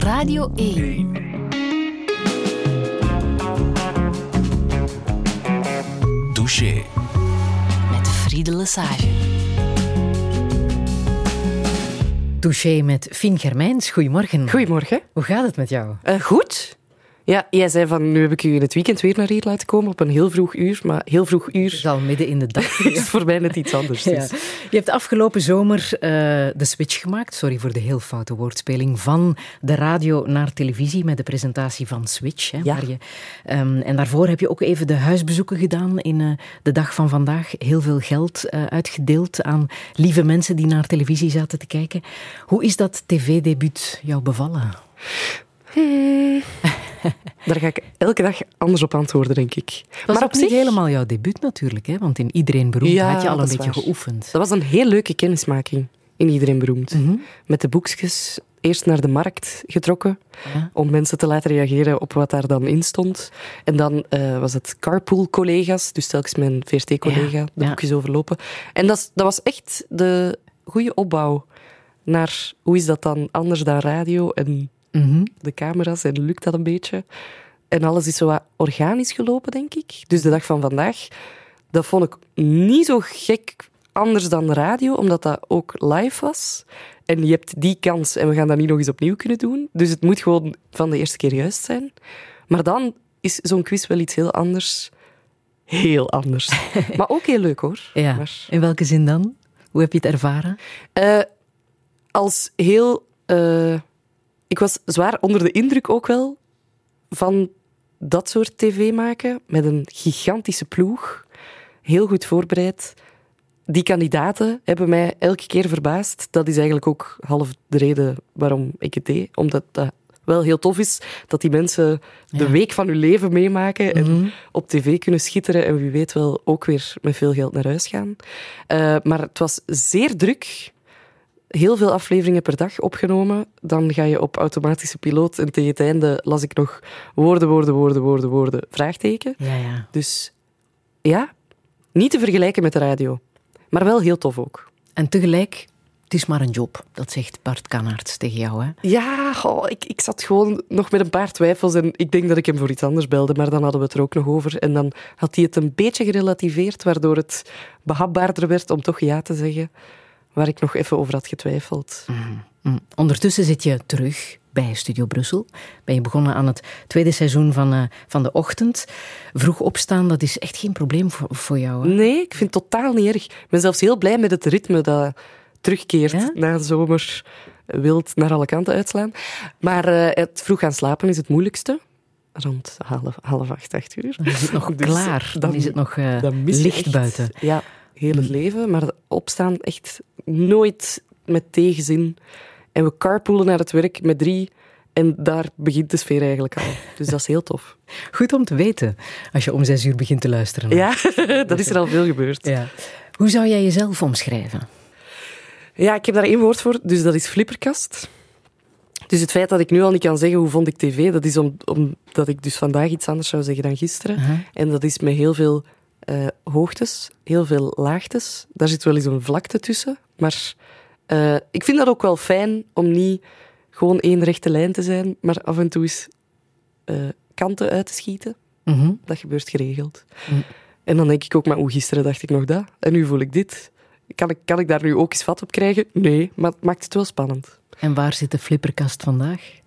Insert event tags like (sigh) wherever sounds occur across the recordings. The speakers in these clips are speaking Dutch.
Radio 1. Douche. Met Friede Lesage. Touché met Fien Germijns. Goedemorgen. Goedemorgen. Hoe gaat het met jou? Uh, goed. Ja, jij zei van nu heb ik u in het weekend weer naar hier laten komen op een heel vroeg uur, maar heel vroeg uur. Het is al midden in de dag. (laughs) is voor mij net iets anders. Ja. Dus. Je hebt afgelopen zomer uh, de switch gemaakt, sorry voor de heel foute woordspeling, van de radio naar televisie met de presentatie van Switch. Hè, Ja. waar je, um, en daarvoor heb je ook even de huisbezoeken gedaan in uh, de dag van vandaag. Heel veel geld uh, uitgedeeld aan lieve mensen die naar televisie zaten te kijken. Hoe is dat tv-debuut jou bevallen? Hmm. (laughs) Daar ga ik elke dag anders op antwoorden, denk ik. Het was maar op zich helemaal jouw debuut natuurlijk, hè? want in Iedereen Beroemd Ja, had je al een dat beetje waar. geoefend. Dat was een heel leuke kennismaking in Iedereen Beroemd. Mhm. Met de boekjes eerst naar de markt getrokken Ja. om mensen te laten reageren op wat daar dan in stond. En dan eh, was het carpool-collega's, dus telkens mijn VRT-collega Ja, de boekjes overlopen. En dat, dat was echt de goede opbouw naar hoe is dat dan anders dan radio en Mhm. de camera's en lukt dat een beetje. En alles is zo wat organisch gelopen, denk ik. Dus de dag van vandaag, dat vond ik niet zo gek anders dan de radio, omdat dat ook live was. En je hebt die kans en we gaan dat niet nog eens opnieuw kunnen doen. Dus het moet gewoon van de eerste keer juist zijn. Maar dan is zo'n quiz wel iets heel anders. Heel anders. (laughs) maar ook heel leuk hoor. Ja. Maar, In welke zin dan? Hoe heb je het ervaren? eh, als heel. eh, ik was zwaar onder de indruk ook wel van dat soort tv maken met een gigantische ploeg. Heel goed voorbereid. Die kandidaten hebben mij elke keer verbaasd. Dat is eigenlijk ook half de reden waarom ik het deed. Omdat dat wel heel tof is dat die mensen de Ja. week van hun leven meemaken en Mhm. op tv kunnen schitteren en wie weet wel ook weer met veel geld naar huis gaan. Eh, maar het was zeer druk. Heel veel afleveringen per dag opgenomen. Dan ga je op automatische piloot en tegen het einde las ik nog woorden, woorden, woorden, woorden, woorden, vraagteken. Ja, ja. Dus ja, niet te vergelijken met de radio. Maar wel heel tof ook. En tegelijk, het is maar een job. Dat zegt Bart Kanaerts tegen jou, hè? Ja, goh, ik, ik zat gewoon nog met een paar twijfels en ik denk dat ik hem voor iets anders belde, maar dan hadden we het er ook nog over. En dan had hij het een beetje gerelativeerd, waardoor het behapbaarder werd om toch ja te zeggen, waar ik nog even over had getwijfeld. Mm. Ondertussen zit je terug bij Studio Brussel. Ben je begonnen aan het tweede seizoen van, eh, van de ochtend. Vroeg opstaan, dat is echt geen probleem voor, voor jou, hè? Nee, ik vind het totaal niet erg. Ik ben zelfs heel blij met het ritme dat terugkeert Ja? na de zomer wild naar alle kanten uitslaan. Maar eh, het vroeg gaan slapen is het moeilijkste. Rond half, half acht, acht uur. Dan is het nog (laughs) Dus klaar. Dan, dan- is het nog eh, licht buiten. Ja, heel het leven. Maar opstaan echt nooit met tegenzin. En we carpoolen naar het werk met drie. En daar begint de sfeer eigenlijk al. Dus dat is heel tof. (laughs) Goed om te weten, als je om zes uur begint te luisteren. Ja, (laughs) dat is er al veel gebeurd. Ja. Hoe zou jij jezelf omschrijven? Ja, ik heb daar één woord voor, dus dat is flipperkast. Dus het feit dat ik nu al niet kan zeggen hoe vond ik tv, dat is om- omdat ik dus vandaag iets anders zou zeggen dan gisteren. En dat is met heel veel eh, hoogtes, heel veel laagtes. Daar zit wel eens een vlakte tussen. Maar eh, ik vind dat ook wel fijn om niet gewoon één rechte lijn te zijn, maar af en toe eens eh, kanten uit te schieten. Mhm. Dat gebeurt geregeld. Mm. En dan denk ik ook, maar hoe gisteren dacht ik nog dat? En nu voel ik dit. Kan ik, kan ik daar nu ook eens vat op krijgen? Nee, maar het maakt het wel spannend. En waar zit de flipperkast vandaag?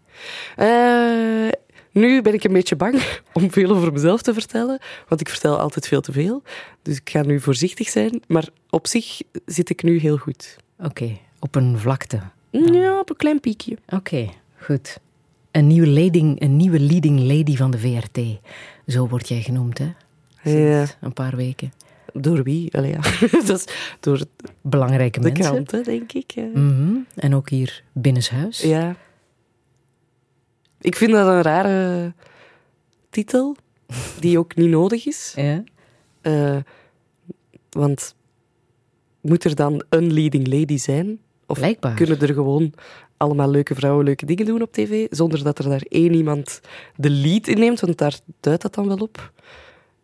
Eh, nu ben ik een beetje bang (laughs) om veel over mezelf te vertellen, want ik vertel altijd veel te veel. Dus ik ga nu voorzichtig zijn, maar op zich zit ik nu heel goed. Oké, op een vlakte. Ja, op een klein piekje. Oké, goed. Een nieuwe, leading, een nieuwe leading lady van de VRT. Zo word jij genoemd, hè? Ja. Een paar weken. Door wie? Allee, ja. (laughs) Dat is door Belangrijke de mensen. kranten, denk ik. ja. Mhm. En ook hier binnenshuis. Ja. Ik vind dat een rare titel, die ook niet nodig is. Ja. Eh, want moet er dan een leading lady zijn? Of Blijkbaar. kunnen er gewoon allemaal leuke vrouwen leuke dingen doen op tv, zonder dat er daar één iemand de lead in neemt? Want daar duidt dat dan wel op.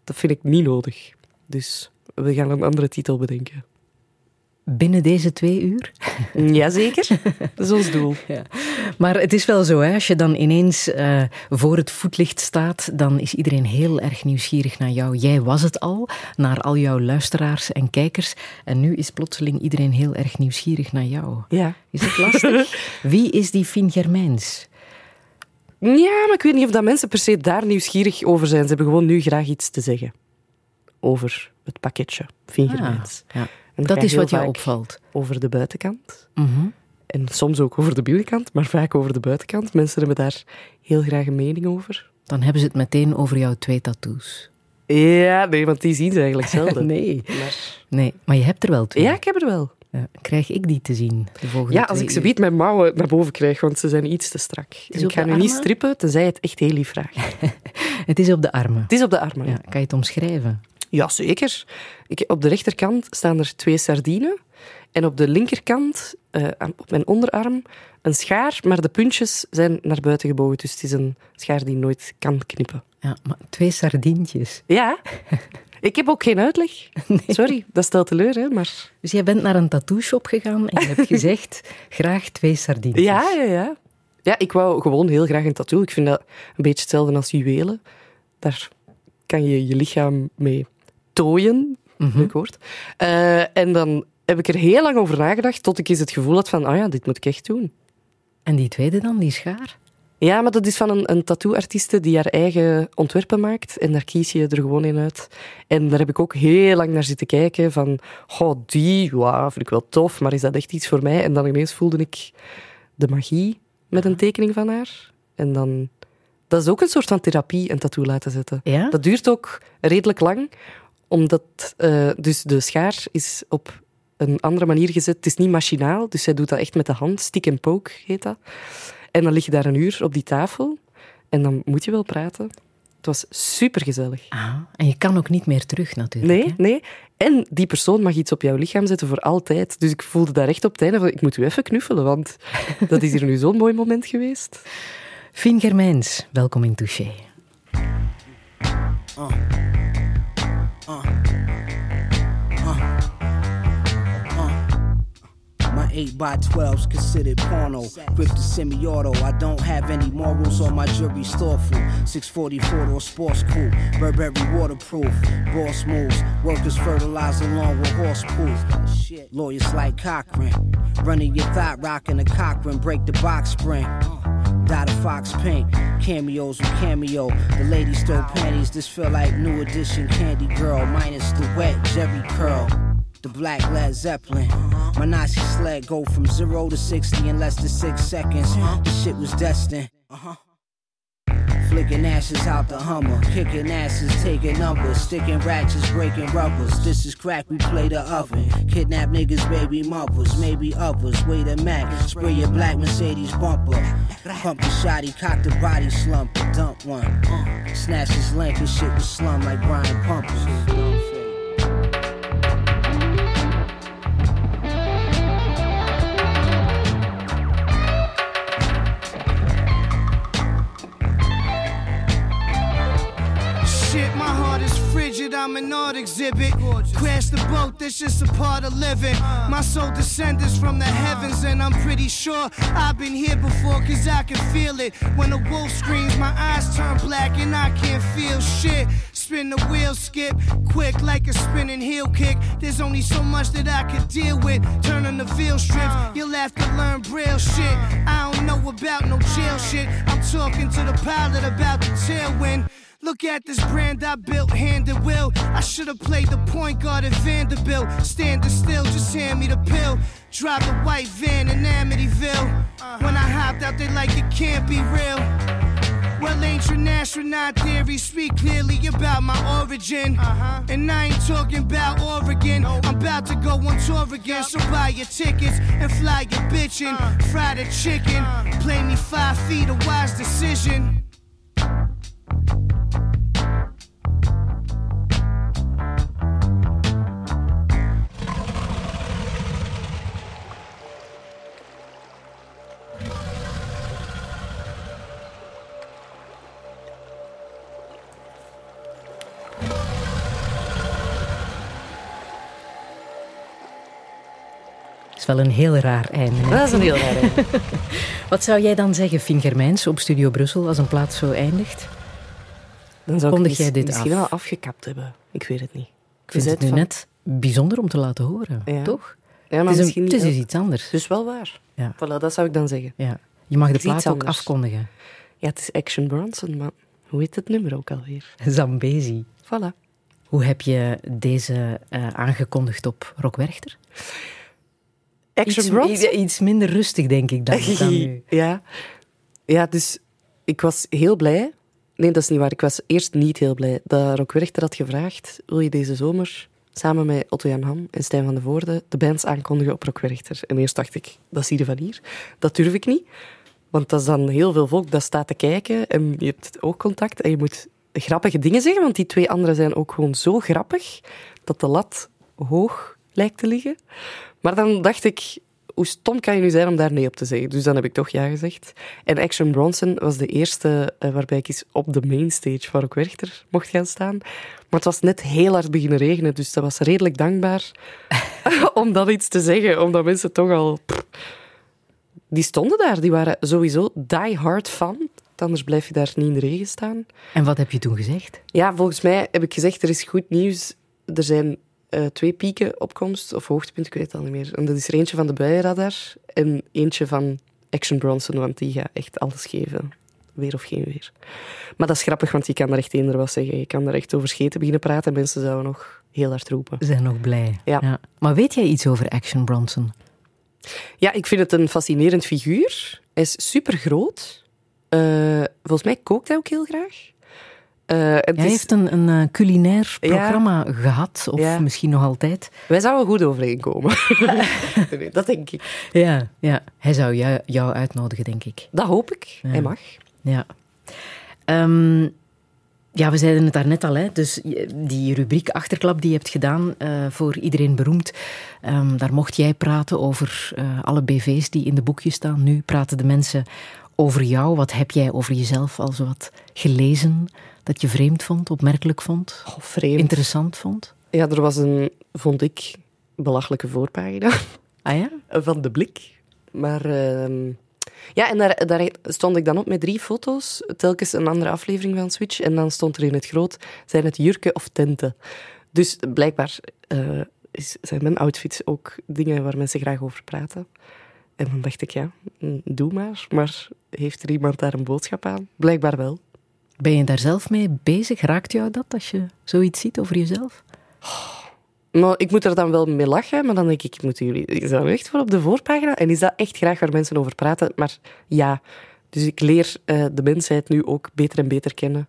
Dat vind ik niet nodig. Dus we gaan een andere titel bedenken. Binnen deze twee uur. Jazeker, (laughs) dat is ons doel. Ja. Maar het is wel zo, hè, als je dan ineens uh, voor het voetlicht staat, dan is iedereen heel erg nieuwsgierig naar jou. Jij was het al, naar al jouw luisteraars en kijkers. En nu is plotseling iedereen heel erg nieuwsgierig naar jou. Ja. Is het lastig? (laughs) Wie is die Fien Germijns? Ja, maar ik weet niet of dat mensen per se daar nieuwsgierig over zijn. Ze hebben gewoon nu graag iets te zeggen over het pakketje Fien Germijns. Ah, ja. Dat is wat jou opvalt. Over de buitenkant. Mm En soms ook over de binnenkant, maar vaak over de buitenkant. Mensen hebben daar heel graag een mening over. Dan hebben ze het meteen over jouw twee tattoos. Ja, nee, want die zien ze eigenlijk (laughs) zelden. nee. Maar... nee, maar je hebt er wel twee. Ja, ik heb er wel. Ja, krijg ik die te zien de volgende Ja, als ik ze biedt mijn mouwen naar boven krijg, want ze zijn iets te strak. Ik ga nu niet strippen, tenzij het echt heel lief vraagt. (laughs) het is op de armen. Het is op de armen. Ja, kan je het omschrijven? Ja, zeker. Ik, op de rechterkant staan er twee sardinen. En op de linkerkant, uh, op mijn onderarm, een schaar, maar de puntjes zijn naar buiten gebogen. Dus het is een schaar die nooit kan knippen. Ja, maar twee sardientjes. Ja. (laughs) Ik heb ook geen uitleg. Nee. Sorry, dat stelt teleur, hè, maar... Dus jij bent naar een tattoo-shop gegaan en je hebt (laughs) gezegd, graag twee sardientjes. Ja, ja, ja. Ja, ik wou gewoon heel graag een tattoo. Ik vind dat een beetje hetzelfde als juwelen. Daar kan je je lichaam mee tooien, Mhm. leuk woord. Uh, en dan heb ik er heel lang over nagedacht, tot ik eens het gevoel had van, ah ja, dit moet ik echt doen. En die tweede dan, die schaar? Ja, maar dat is van een, een tattoo-artieste die haar eigen ontwerpen maakt. En daar kies je er gewoon in uit. En daar heb ik ook heel lang naar zitten kijken. Van, goh, die, wow, vind ik wel tof, maar is dat echt iets voor mij? En dan ineens voelde ik de magie met een tekening van haar. En dan... Dat is ook een soort van therapie, een tattoo laten zetten. Ja? Dat duurt ook redelijk lang, omdat uh, dus de schaar is op een andere manier gezet. Het is niet machinaal, dus zij doet dat echt met de hand. Stick and poke heet dat. En dan lig je daar een uur op die tafel en dan moet je wel praten. Het was supergezellig. Ah, en je kan ook niet meer terug natuurlijk. Nee, hè? nee. En die persoon mag iets op jouw lichaam zetten voor altijd. Dus ik voelde daar echt op het einde van, ik moet u even knuffelen, want (laughs) dat is hier nu zo'n mooi moment geweest. Fien Germijns, welkom in Touché. Uh. My 8x12's considered porno. Grip the semi auto. I don't have any morals on my jury thoughtful. 644 or sports cool. Burberry waterproof. Boss moves. Workers fertilize along with horse poo. Lawyers like Cochran. Running your thought, rocking a Cochran. Break the box spring. Uh, Dot a fox pink. Cameos with cameo. The ladies throw panties. This feel like new edition Candy Girl. Minus the wet Jerry curl the black Led Zeppelin. My Nazi sled go from zero to 60 in less than six seconds. This shit was destined. Flicking ashes out the Hummer, kicking asses, taking numbers, sticking ratchets, breaking rubbers. This is crack, we play the oven. Kidnap niggas, baby mothers, maybe others. Wait a Mac, spray your black Mercedes bumper. Pump the shotty, cock the body slump, and dump one. Snatch his link, his shit was slum like Brian Pumper. I'm an art exhibit. Crash the boat, that's just a part of living. My soul descends from the heavens, and I'm pretty sure I've been here before, cause I can feel it. When the wolf screams, my eyes turn black, and I can't feel shit. Spin the wheel, skip quick like a spinning heel kick. There's only so much that I could deal with. Turning the veil strips, uh. you'll have to learn braille shit. I don't know about no jail shit. I'm talking to the pilot about the tailwind. Look at this brand I built, hand and will. I should have played the point guard at Vanderbilt. Standing still, just hand me the pill. Drive the white van in Amityville. When I hopped out, they like it can't be real. Well, ain't ancient astronaut theory speak clearly about my origin. Uh-huh. And I ain't talking about Oregon. Nope. I'm about to go on tour again. So buy your tickets and fly your bitchin'. Uh. Fry the chicken. Uh. Play me five feet, a wise decision. Wel een heel raar einde. hè? Dat is een heel raar einde. (laughs) Wat zou jij dan zeggen, Fien Germijns, op Studio Brussel, als een plaats zo eindigt? Dan zou ik Kondig mis- jij dit misschien af? wel afgekapt hebben. Ik weet het niet. Ik vind het nu van- net bijzonder om te laten horen, Ja. toch? Ja, maar Het is, een, misschien... het is iets anders. Dus wel waar. Ja. Voilà, dat zou ik dan zeggen. Ja. Je mag de plaat ook afkondigen. Ja, het is Action Bronson, maar hoe heet het nummer ook alweer? Zambezi. Voilà. Hoe heb je deze eh, aangekondigd op Rock Werchter? Action iets, Bronson? Iets minder rustig, denk ik, dan, dan nu. (laughs) ja. ja, dus ik was heel blij. Nee, dat is niet waar. Ik was eerst niet heel blij dat Rock Werchter had gevraagd: wil je deze zomer samen met Otto Jan Ham en Stijn van de Voorde de bands aankondigen op Rock Werchter? En eerst dacht ik: dat is hier van hier. Dat durf ik niet. Want dat is dan heel veel volk dat staat te kijken en je hebt oogcontact en je moet grappige dingen zeggen, want die twee anderen zijn ook gewoon zo grappig dat de lat hoog lijkt te liggen. Maar dan dacht ik, hoe stom kan je nu zijn om daar nee op te zeggen? Dus dan heb ik toch ja gezegd. En Action Bronson was de eerste eh, waarbij ik eens op de mainstage van Rock Werchter mocht gaan staan. Maar het was net heel hard beginnen regenen, dus dat was redelijk dankbaar (laughs) om dat iets te zeggen, omdat mensen toch al... die stonden daar, die waren sowieso die hard fan. Anders blijf je daar niet in de regen staan. En wat heb je toen gezegd? Ja, volgens mij heb ik gezegd, er is goed nieuws. Er zijn eh, twee pieken opkomst, of hoogtepunten, ik weet het al niet meer. En dat is er eentje van de buienradar en eentje van Action Bronson, want die gaat echt alles geven. Weer of geen weer. Maar dat is grappig, want je kan er echt eender wat zeggen. Je kan er echt over scheten beginnen praten en mensen zouden nog heel hard roepen. Ze zijn nog blij. Ja. Maar weet jij iets over Action Bronson? Ja, ik vind het een fascinerend figuur. Hij is super groot. volgens mij kookt hij ook heel graag. Eh, het Hij is- heeft een, een eh, culinair Ja. programma gehad, of Ja. misschien nog altijd. Wij zouden goed overeenkomen. (laughs) Nee, dat denk ik. Ja, ja. hij zou jou, jou uitnodigen, denk ik. Dat hoop ik. Ja. Hij mag. Ja. Ehm, ja, we zeiden het daarnet al. Hè. Dus die rubriek Achterklap die je hebt gedaan eh, voor iedereen beroemd. ehm, daar mocht jij praten over eh, alle BV's die in de boekjes staan. Nu praten de mensen over jou. Wat heb jij over jezelf al zo wat gelezen dat je vreemd vond, opmerkelijk vond, Oh, vreemd. interessant vond? Ja, er was een, vond ik, belachelijke voorpagina Ah ja? (laughs) van de blik. Maar ehm, ja, en daar, daar stond ik dan op met drie foto's, telkens een andere aflevering van Switch. En dan stond er in het groot, zijn het jurken of tenten? Dus blijkbaar eh, is, zijn mijn outfits ook dingen waar mensen graag over praten. En dan dacht ik, ja, mm, doe maar. Maar heeft er iemand daar een boodschap aan? Blijkbaar wel. Ben je daar zelf mee bezig? Raakt jou dat als je zoiets ziet over jezelf? Maar ik moet er dan wel mee lachen, maar dan denk ik, moeten jullie is dat echt voor op de voorpagina? En is dat echt graag waar mensen over praten? Maar ja, dus ik leer eh, de mensheid nu ook beter en beter kennen.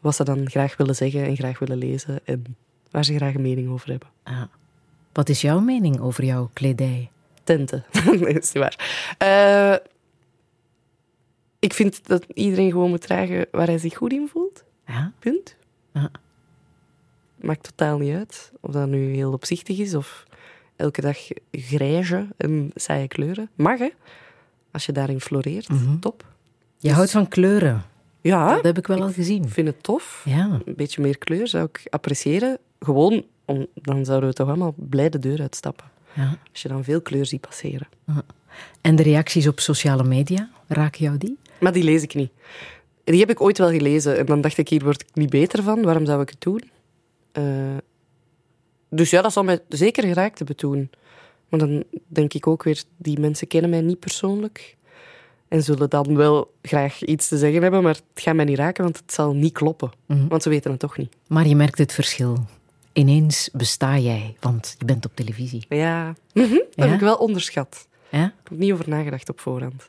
Wat ze dan graag willen zeggen en graag willen lezen en waar ze graag een mening over hebben. Ah. Wat is jouw mening over jouw kledij? Tenten. (laughs) nee, is niet waar. Eh, ik vind dat iedereen gewoon moet dragen waar hij zich goed in voelt. Ja? Punt. Ja. Maakt totaal niet uit of dat nu heel opzichtig is of elke dag grijze en saaie kleuren. Mag, hè? Als je daarin floreert, Mhm. top. Je houdt van kleuren. Ja, Dat heb ik wel al ik gezien. vind het tof. Ja. Een beetje meer kleur zou ik appreciëren. Gewoon, om, dan zouden we toch allemaal blij de deur uitstappen. ja. Als je dan veel kleur ziet passeren. En de reacties op sociale media, raken jou die? Maar die lees ik niet. Die heb ik ooit wel gelezen en dan dacht ik, hier word ik niet beter van. Waarom zou ik het doen? Eh, dus ja, dat zal mij zeker geraakt hebben toen. Maar dan denk ik ook weer, die mensen kennen mij niet persoonlijk. En zullen dan wel graag iets te zeggen hebben, maar het gaat mij niet raken, want het zal niet kloppen. Mhm. Want ze weten het toch niet. Maar je merkt het verschil. Ineens besta jij, want je bent op televisie. Ja, Mhm, dat Ja? heb ik wel onderschat. Ja? Ik heb niet over nagedacht op voorhand.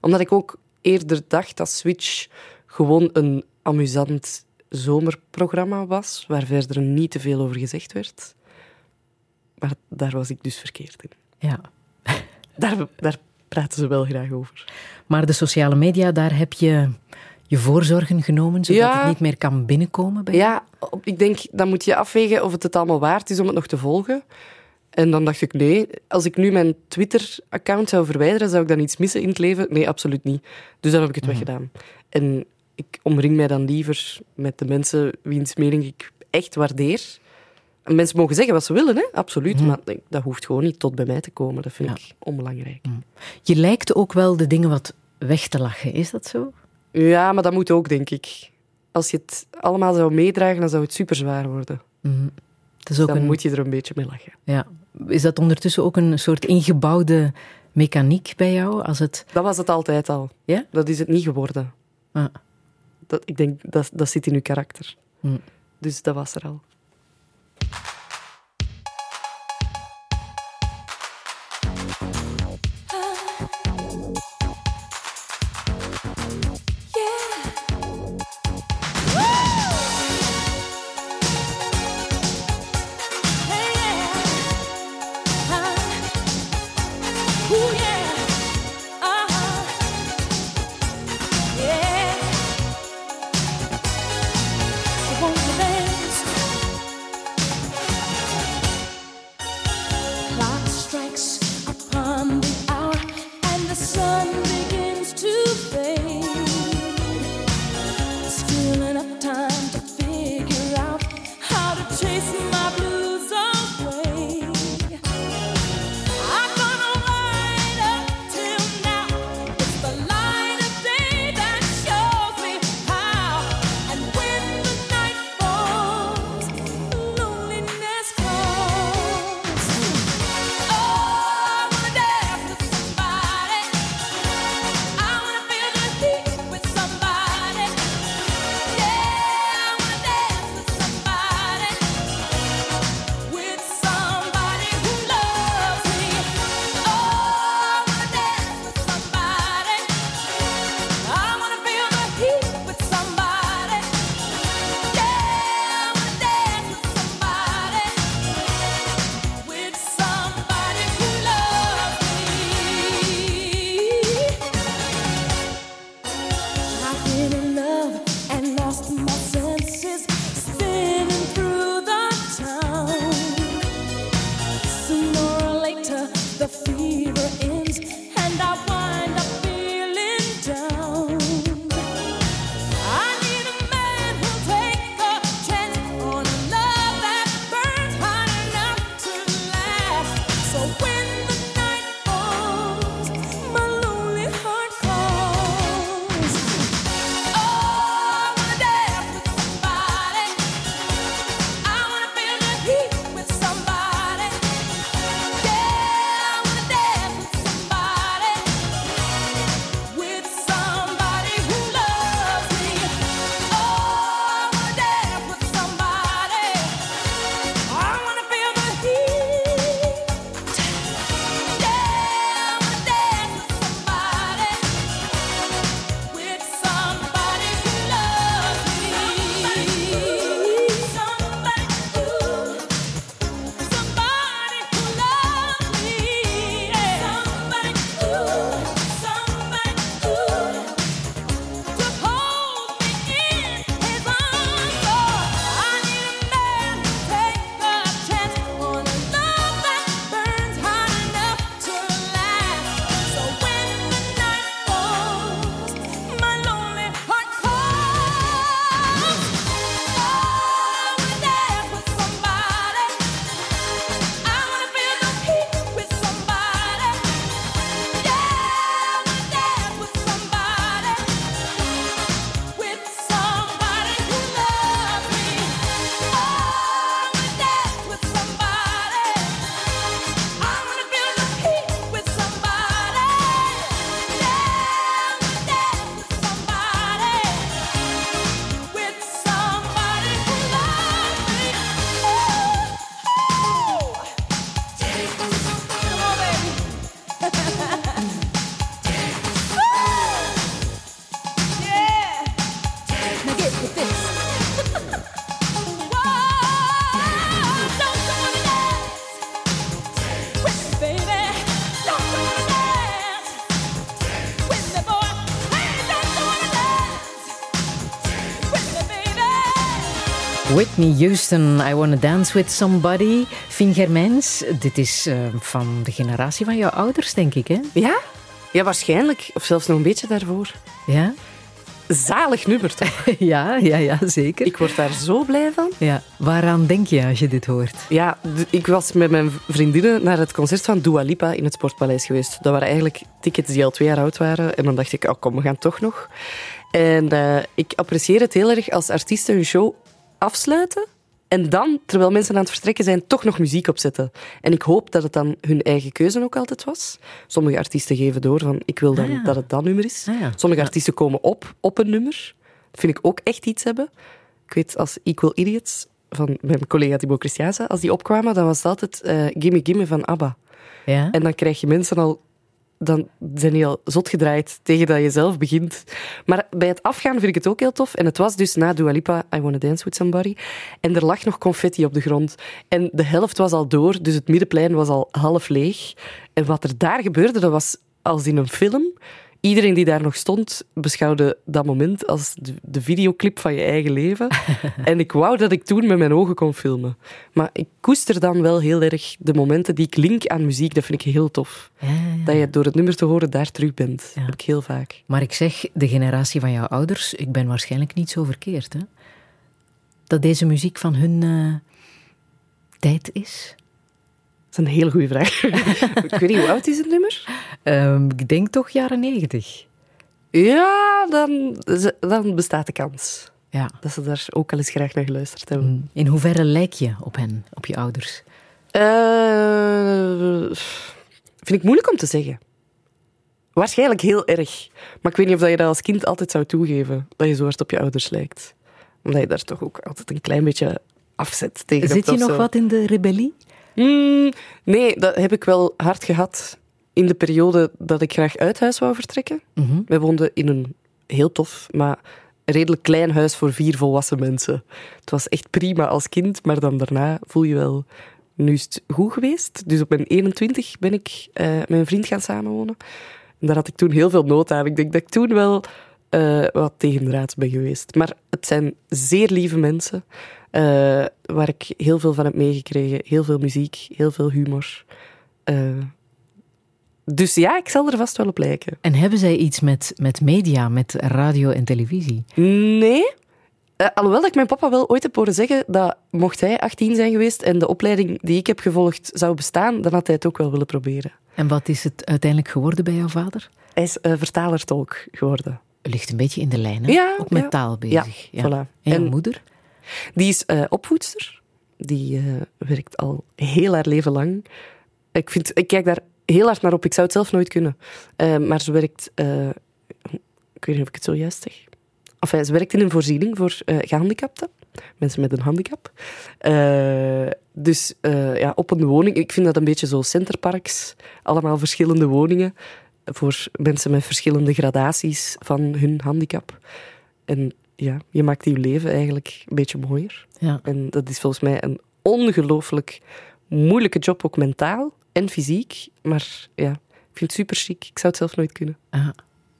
Omdat ik ook eerder dacht dat Switch gewoon een amusant zomerprogramma was, waar verder niet te veel over gezegd werd. Maar daar was ik dus verkeerd in. ja. (laughs) Daar, daar praten ze wel graag over. Maar de sociale media, daar heb je je voorzorgen genomen, zodat Ja. het niet meer kan binnenkomen bij je? Ja, ik denk, dan moet je afwegen of het het allemaal waard is om het nog te volgen. En dan dacht ik, nee, als ik nu mijn Twitter-account zou verwijderen, zou ik dan iets missen in het leven? Nee, absoluut niet. Dus dan heb ik het weggedaan. En ik omring mij dan liever met de mensen wiens mening ik echt waardeer, Mensen mogen zeggen wat ze willen, hè? absoluut. Maar ik- dat hoeft gewoon niet tot bij mij te komen. Dat vind Ja. ik onbelangrijk. Je lijkt ook wel de dingen wat weg te lachen, is dat zo? Ja, maar dat moet ook, denk ik. Als je het allemaal zou meedragen, dan zou het super zwaar worden. Het is ook Dan een, moet je er een beetje mee lachen. ja. Is dat ondertussen ook een soort ingebouwde mechaniek bij jou? Als het, Dat was het altijd al. Ja? Dat is het niet geworden. Ah. Dat, ik denk, dat, dat zit in uw karakter. Hm. Dus dat was er al. Whitney Houston, I Wanna Dance With Somebody. Fien Germijns, dit is eh, van de generatie van jouw ouders, denk ik, hè? Ja? Ja, waarschijnlijk. Of zelfs nog een beetje daarvoor. Ja? Zalig nummer, toch? (laughs) ja, ja, ja, zeker. Ik word daar zo blij van. Ja. Waaraan denk je als je dit hoort? Ja, ik was met mijn vriendinnen naar het concert van Dua Lipa in het Sportpaleis geweest. Dat waren eigenlijk tickets die al twee jaar oud waren. En dan dacht ik, oh, kom, we gaan toch nog. En eh, ik apprecieer het heel erg als artiesten hun show afsluiten. En dan, terwijl mensen aan het vertrekken zijn, toch nog muziek opzetten. En ik hoop dat het dan hun eigen keuze ook altijd was. Sommige artiesten geven door van, ik wil dan Ah, ja. dat het dat nummer is. Ah, ja. Sommige artiesten komen op op een nummer. Dat vind ik ook echt iets hebben. Ik weet, als Equal Idiots van mijn collega Thibaut Christiaanse, als die opkwamen, dan was het altijd eh, Gimme Gimme van ABBA. Ja? En dan krijg je mensen al... Dan zijn die al zot gedraaid tegen dat je zelf begint. Maar bij het afgaan vind ik het ook heel tof. En het was dus na Dua Lipa, I Wanna Dance With Somebody. En er lag nog confetti op de grond. En de helft was al door, dus het middenplein was al half leeg. En wat er daar gebeurde, dat was als in een film. Iedereen die daar nog stond, beschouwde dat moment als de, de videoclip van je eigen leven. (laughs) en ik wou dat ik toen met mijn ogen kon filmen. Maar ik koester dan wel heel erg de momenten die ik link aan muziek. Dat vind ik heel tof. Ja, ja. Dat je door het nummer te horen daar terug bent. Ja. Dat heb ik heel vaak. Maar ik zeg, de generatie van jouw ouders, ik ben waarschijnlijk niet zo verkeerd, hè? Dat deze muziek van hun eh, tijd is. Een hele goede vraag. (laughs) ik weet niet, hoe oud is het nummer? Ehm, ik denk toch jaren negentig. Ja, dan, dan bestaat de kans. Ja. Dat ze daar ook al eens graag naar geluisterd hebben. In hoeverre lijk je op hen, op je ouders? Eh, vind ik moeilijk om te zeggen. Waarschijnlijk heel erg. Maar ik weet niet of dat je dat als kind altijd zou toegeven. Dat je zo hard op je ouders lijkt. Omdat je daar toch ook altijd een klein beetje afzet tegen Zit je nog zo. wat in de rebellie? Mm, nee, dat heb ik wel hard gehad in de periode dat ik graag uit huis wou vertrekken. Mhm. Wij woonden in een heel tof, maar redelijk klein huis voor vier volwassen mensen. Het was echt prima als kind, maar dan daarna voel je wel... Nu is het goed geweest. Dus op mijn 21 ben ik eh, met een vriend gaan samenwonen. En daar had ik toen heel veel nood aan. Ik denk dat ik toen wel eh, wat tegendraads ben geweest. Maar het zijn zeer lieve mensen, eh, waar ik heel veel van heb meegekregen. Heel veel muziek, heel veel humor. Eh, dus ja, ik zal er vast wel op lijken. En hebben zij iets met, met media, met radio en televisie? Nee. Eh, alhoewel dat ik mijn papa wel ooit heb horen zeggen dat mocht hij 18 zijn geweest en de opleiding die ik heb gevolgd zou bestaan, dan had hij het ook wel willen proberen. En wat is het uiteindelijk geworden bij jouw vader? Hij is uh, vertaler-tolk geworden. Ligt een beetje in de lijn, hè? Ja, Ook met ja. taal bezig. Ja, voilà. En jouw En- moeder? Die is eh, opvoedster. Die eh, werkt al heel haar leven lang. Ik, vind, ik kijk daar heel hard naar op. Ik zou het zelf nooit kunnen. Eh, maar ze werkt... ik weet niet of ik het zo juist zeg. Ze werkt in een voorziening voor eh, gehandicapten. Mensen met een handicap. Dus ja, op een woning. Ik vind dat een beetje zo centerparks. Allemaal verschillende woningen. Voor mensen met verschillende gradaties van hun handicap. En ja, je maakt je leven eigenlijk een beetje mooier. Ja. En dat is volgens mij een ongelooflijk moeilijke job, ook mentaal en fysiek. Maar ja, ik vind het super chic. Ik zou het zelf nooit kunnen. Ah.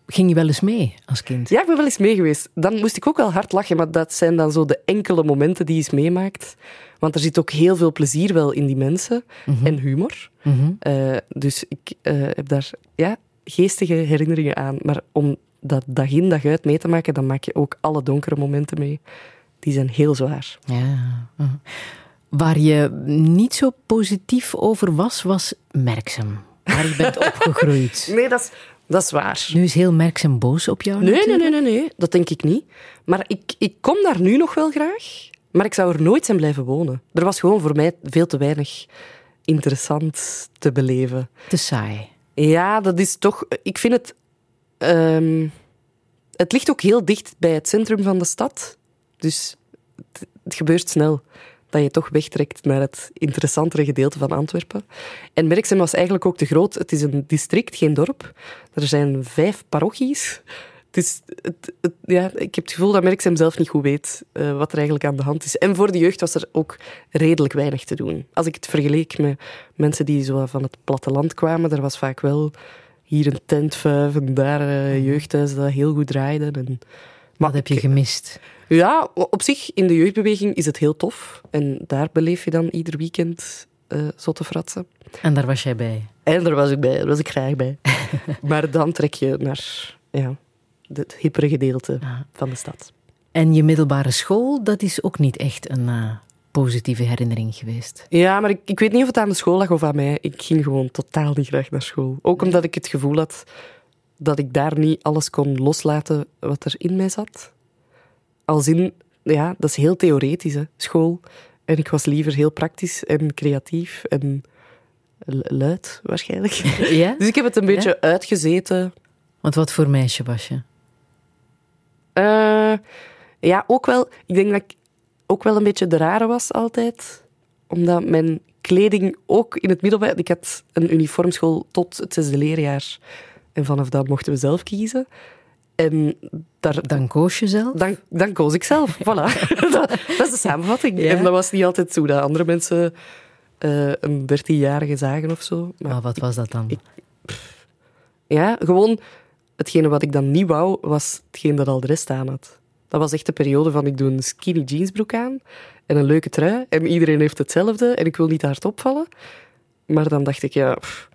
Ging je wel eens mee als kind? Ja, ik ben wel eens mee geweest. Dan moest ik ook wel hard lachen, maar dat zijn dan zo de enkele momenten die je meemaakt. Want er zit ook heel veel plezier wel in die mensen en humor. Mhm. Eh, dus ik eh, heb daar ja, geestige herinneringen aan. Maar om dat dag in dag uit mee te maken, dan maak je ook alle donkere momenten mee. Die zijn heel zwaar. Ja. mhm. Waar je niet zo positief over was, was Merksem. Waar je bent (laughs) opgegroeid. Nee, dat is, dat is waar. Nu is heel Merksem boos op jou Nee, nee, nee, nee, nee, dat denk ik niet. Maar ik, ik kom daar nu nog wel graag, maar ik zou er nooit zijn blijven wonen. Er was gewoon voor mij veel te weinig interessant te beleven. Te saai. Ja, dat is toch... Ik vind het... ehm, het ligt ook heel dicht bij het centrum van de stad. Dus het, gebeurt snel dat je toch wegtrekt naar het interessantere gedeelte van Antwerpen. En Merksem was eigenlijk ook te groot. Het is een district, geen dorp. Er zijn vijf parochies. Ja, ik heb het gevoel dat Merksem zelf niet goed weet eh, wat er eigenlijk aan de hand is. En voor de jeugd was er ook redelijk weinig te doen. Als ik het vergeleek met mensen die zo van het platteland kwamen, er was vaak wel hier een tentvuif en daar een jeugdhuis dat heel goed draaide. En, Wat heb je gemist? ja, op zich, in de jeugdbeweging is het heel tof. En daar beleef je dan ieder weekend eh zotte fratsen. En daar was jij bij. En daar was ik bij, daar was ik graag bij. (laughs) maar dan trek je naar ja, het hippere gedeelte Ah. van de stad. En je middelbare school, dat is ook niet echt een eh, positieve herinnering geweest. Ja, maar ik, ik weet niet of het aan de school lag of aan mij. Ik ging gewoon totaal niet graag naar school. Ook omdat ik het gevoel had dat ik daar niet alles kon loslaten wat er in mij zat. Als in, ja, dat is heel theoretisch, hè, school. En ik was liever heel praktisch en creatief en lu- luid, waarschijnlijk. (laughs) (laughs) Ja? Dus ik heb het een beetje uitgezeten. Want wat voor meisje was je? Eh, ja, ook wel. Ik denk dat ik ook wel een beetje de rare was altijd. Omdat mijn kleding ook in het middelbaar... Ik had een uniformschool tot het zesde leerjaar. En vanaf dat mochten we zelf kiezen. En daar, Dan koos je zelf? dan, dan koos ik zelf. (laughs) Voilà. (laughs) dat, dat is de samenvatting. Ja. En dat was niet altijd zo dat andere mensen eh, een dertienjarige zagen of zo. Maar Maar wat was dat dan? ja, gewoon hetgene wat ik dan niet wou, was hetgeen dat al de rest aan had. Dat was echt de periode van ik doe een skinny jeansbroek aan en een leuke trui en iedereen heeft hetzelfde en ik wil niet te hard opvallen. Maar dan dacht ik, ja, pff,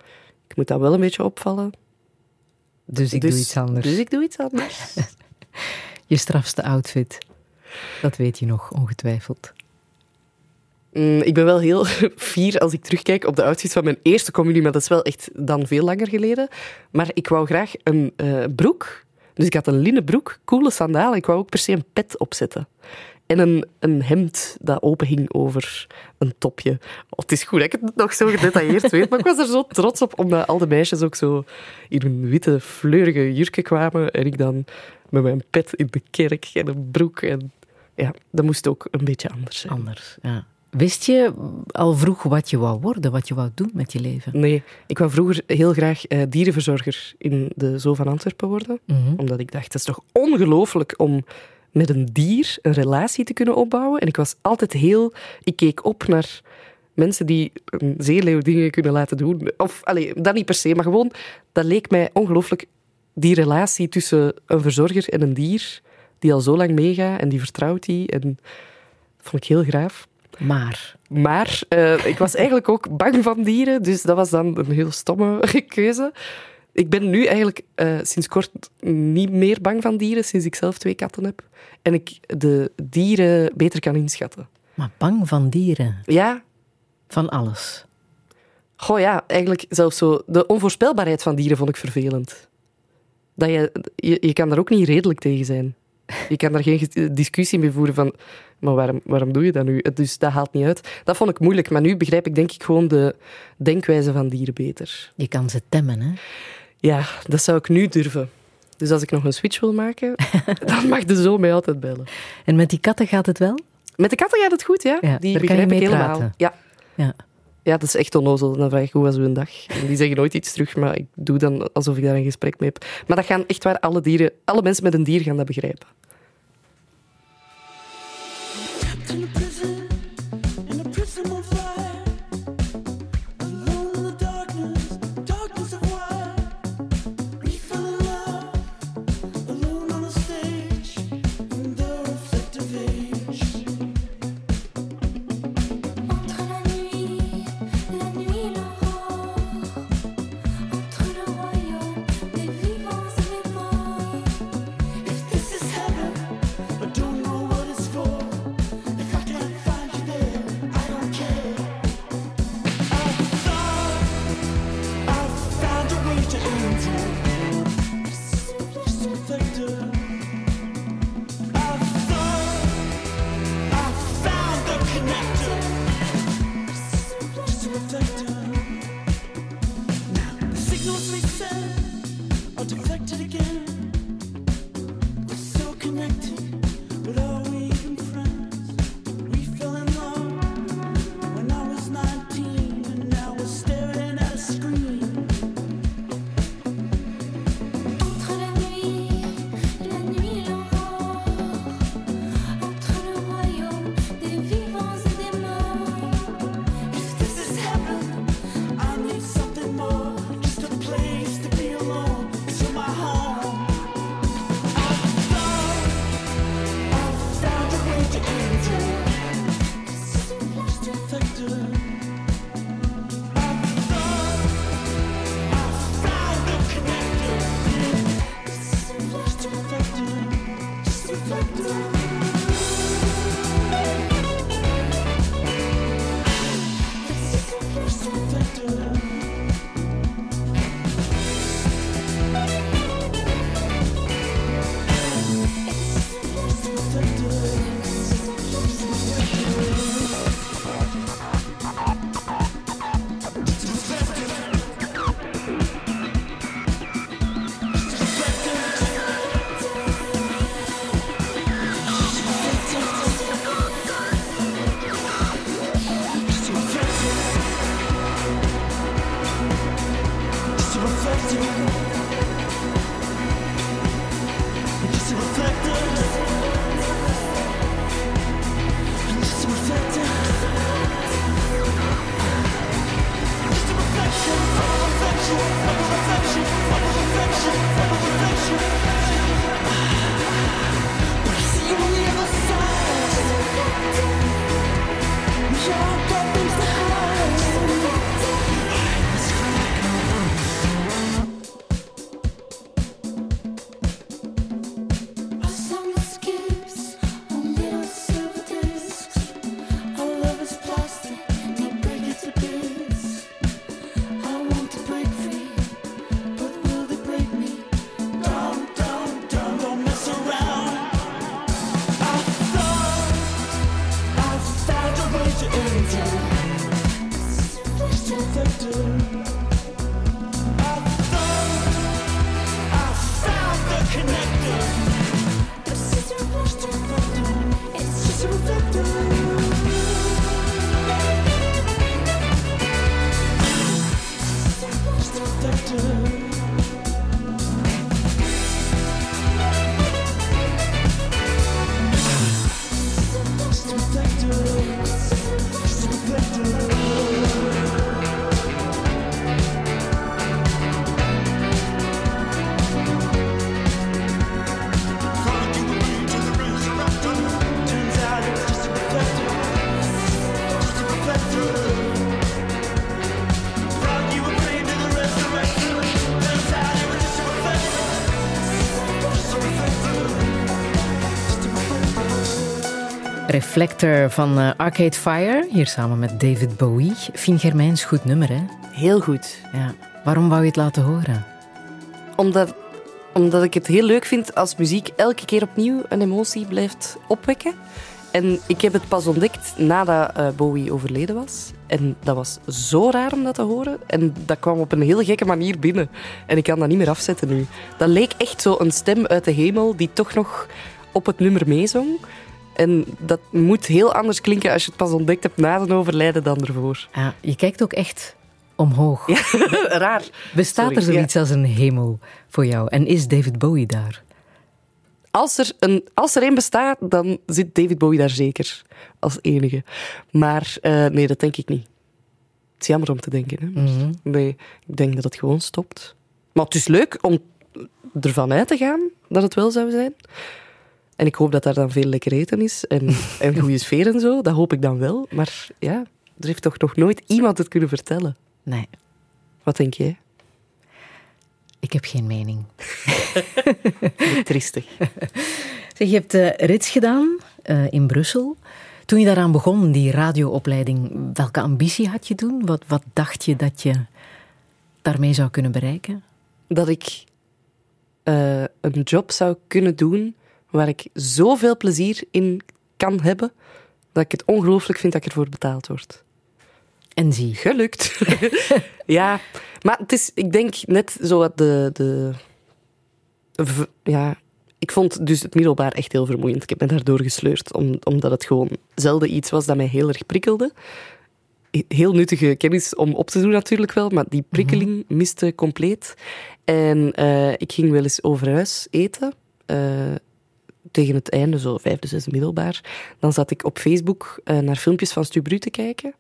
ik moet dat wel een beetje opvallen. Dus ik dus, doe iets anders. Dus ik doe iets anders. (laughs) Je strafste outfit. Dat weet je nog, ongetwijfeld. Mm, ik ben wel heel (laughs) fier als ik terugkijk op de outfit van mijn eerste communie, maar dat is wel echt dan veel langer geleden. Maar ik wou graag een eh, broek. Dus ik had een linnen broek, coole sandalen. Ik wou ook per se een pet opzetten. En een, een hemd dat open hing over een topje. Oh, het is goed dat ik het nog zo gedetailleerd weet, maar ik was er zo trots op, omdat al de meisjes ook zo in hun witte, fleurige jurken kwamen. En ik dan met mijn pet in de kerk en een broek. En ja, dat moest ook een beetje anders zijn. Anders, ja. Wist je al vroeg wat je wou worden, wat je wou doen met je leven? Nee, ik wou vroeger heel graag eh, dierenverzorger in de Zoo van Antwerpen worden. Mhm. Omdat ik dacht, het is toch ongelooflijk om met een dier een relatie te kunnen opbouwen. En ik was altijd heel... Ik keek op naar mensen die een zeeleeuw dingen kunnen laten doen. Of, allee, dat niet per se, maar gewoon... Dat leek mij ongelooflijk, die relatie tussen een verzorger en een dier, die al zo lang meegaat en die vertrouwt die. En dat vond ik heel graaf. Maar, Maar eh, ik was eigenlijk ook bang van dieren, dus dat was dan een heel stomme (laughs) keuze. Ik ben nu eigenlijk eh, sinds kort niet meer bang van dieren, sinds ik zelf twee katten heb. En ik de dieren beter kan inschatten. maar bang van dieren, Ja, van alles. goh ja, eigenlijk zelfs zo... De onvoorspelbaarheid van dieren vond ik vervelend. Dat je, je, je kan daar ook niet redelijk tegen zijn. Je kan daar geen discussie mee voeren van... Maar waarom, waarom doe je dat nu? Dus dat haalt niet uit. Dat vond ik moeilijk, maar nu begrijp ik denk ik gewoon de denkwijze van dieren beter. Je kan ze temmen, hè? Ja, dat zou ik nu durven. Dus als ik nog een switch wil maken, (laughs) dan mag de zo mij altijd bellen. En met die katten gaat het wel? Met de katten gaat het goed, ja. Ja, die begrijp ik helemaal. praten. Ja. Ja. ja, dat is echt onnozel. Dan vraag ik hoe was uw dag? En die zeggen nooit iets terug, maar ik doe dan alsof ik daar een gesprek mee heb. Maar dat gaan echt waar alle dieren, alle mensen met een dier gaan dat begrijpen. In a prison, Reflector van eh, Arcade Fire, hier samen met David Bowie. Fien Germijns, goed nummer, hè? Heel goed. Ja. Waarom wou je het laten horen? Omdat, omdat ik het heel leuk vind als muziek elke keer opnieuw een emotie blijft opwekken. En ik heb het pas ontdekt nadat eh, Bowie overleden was. En dat was zo raar om dat te horen. En dat kwam op een heel gekke manier binnen. En ik kan dat niet meer afzetten nu. Dat leek echt zo een stem uit de hemel die toch nog op het nummer meezong. En dat moet heel anders klinken als je het pas ontdekt hebt na zijn overlijden dan ervoor. Ja, je kijkt ook echt omhoog. (laughs) Raar. Bestaat Sorry, er zoiets als een hemel voor jou? En is David Bowie daar? Als er, een, als er één bestaat, dan zit David Bowie daar zeker als enige. Maar eh, nee, dat denk ik niet. Het is jammer om te denken. Hè? Mhm. Nee, ik denk dat het gewoon stopt. Maar het is leuk om ervan uit te gaan dat het wel zou zijn. En ik hoop dat daar dan veel lekker eten is en, (laughs) en goede sfeer en zo. Dat hoop ik dan wel. Maar ja, er heeft toch nog nooit iemand het kunnen vertellen. Nee, Wat denk jij? ik heb geen mening. (laughs) Triestig. Zeg, je hebt eh, rits gedaan eh, in Brussel. Toen je daaraan begon, die radioopleiding, welke ambitie had je toen? Wat, wat dacht je dat je daarmee zou kunnen bereiken? dat ik eh, een job zou kunnen doen waar ik zoveel plezier in kan hebben, dat ik het ongelooflijk vind dat ik ervoor betaald word. En zie. Gelukt. (laughs) (laughs) ja, maar het is, ik denk net zo wat de, de ja, ik vond dus het middelbaar echt heel vermoeiend. Ik heb me daardoor gesleurd, om, omdat het gewoon zelden iets was dat mij heel erg prikkelde. Heel nuttige kennis om op te doen natuurlijk wel, maar die prikkeling miste compleet. En eh, ik ging wel eens over huis eten. eh, tegen het einde, zo vijfde, zesde middelbaar. Dan zat ik op Facebook eh, naar filmpjes van Stu Bru te kijken.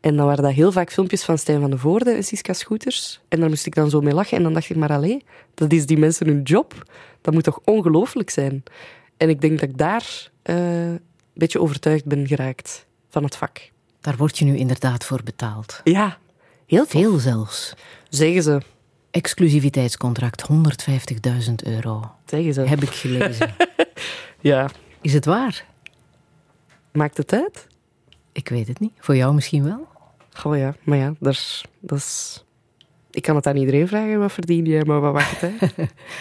En dan waren dat heel vaak filmpjes van Stijn van de Voorde en Siska Scooters. En daar moest ik dan zo mee lachen. En dan dacht ik, maar allee, dat is die mensen hun job. Dat moet toch ongelooflijk zijn? En ik denk dat ik daar eh, een beetje overtuigd ben geraakt van het vak. Daar word je nu inderdaad voor betaald. Ja, heel. Veel zelfs. Zeggen ze. Exclusiviteitscontract, 150.000 euro. Zeggen ze. Heb ik gelezen. (laughs) Ja. Is het waar? Maakt het uit? Ik weet het niet. Voor jou misschien wel? Goh ja, maar ja, dat is, dat is... Ik kan het aan iedereen vragen, wat verdien jij, maar wat het uit?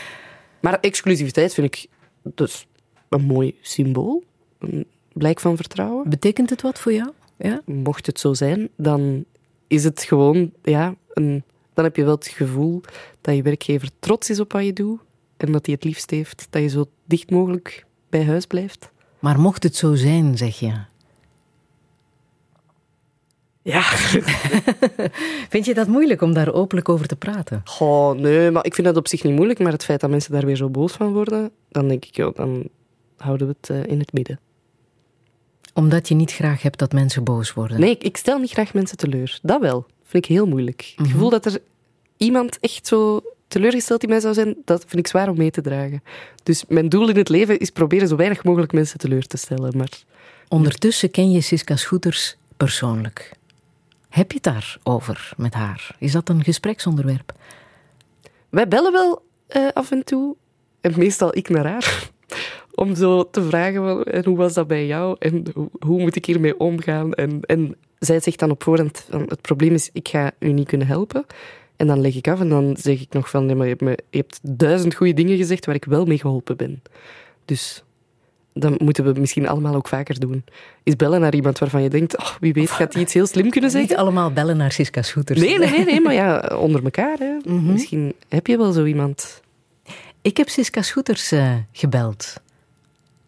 (laughs) maar exclusiviteit vind ik dus een mooi symbool. Een blijk van vertrouwen. Betekent het wat voor jou? Ja? Mocht het zo zijn, dan is het gewoon, ja, een, dan heb je wel het gevoel dat je werkgever trots is op wat je doet en dat hij het liefst heeft dat je zo dicht mogelijk bij huis blijft. Maar mocht het zo zijn, zeg je. Ja. (laughs) Vind je dat moeilijk om daar openlijk over te praten? Goh, nee, maar ik vind dat op zich niet moeilijk. Maar het feit dat mensen daar weer zo boos van worden, dan denk ik, ja, dan houden we het eh, in het midden. Omdat je niet graag hebt dat mensen boos worden. Nee, ik, ik stel niet graag mensen teleur. Dat wel. Vind ik heel moeilijk. Het gevoel dat er iemand echt zo teleurgesteld in mij zou zijn, dat vind ik zwaar om mee te dragen. Dus mijn doel in het leven is proberen zo weinig mogelijk mensen teleur te stellen. Maar Ondertussen ken je Siska Scooters persoonlijk. Heb je het daarover met haar? Is dat een gespreksonderwerp? wij bellen wel eh, af en toe. En meestal ik naar haar. (laughs) Om zo te vragen, van, en hoe was dat bij jou? En hoe, hoe moet ik hiermee omgaan? En, en zij zegt dan op voorhand, van, het probleem is, ik ga u niet kunnen helpen. En dan leg ik af en dan zeg ik nog van, nee, maar je hebt, me, je hebt duizend goede dingen gezegd waar ik wel mee geholpen ben. Dus dat moeten we misschien allemaal ook vaker doen. Is bellen naar iemand waarvan je denkt, oh, wie weet gaat hij iets heel slim kunnen Niet zeggen? allemaal bellen naar Siska Scooters. Nee, nee, nee, nee, maar ja, onder elkaar. Hè. Misschien heb je wel zo iemand. Ik heb Siska Scooters eh, gebeld.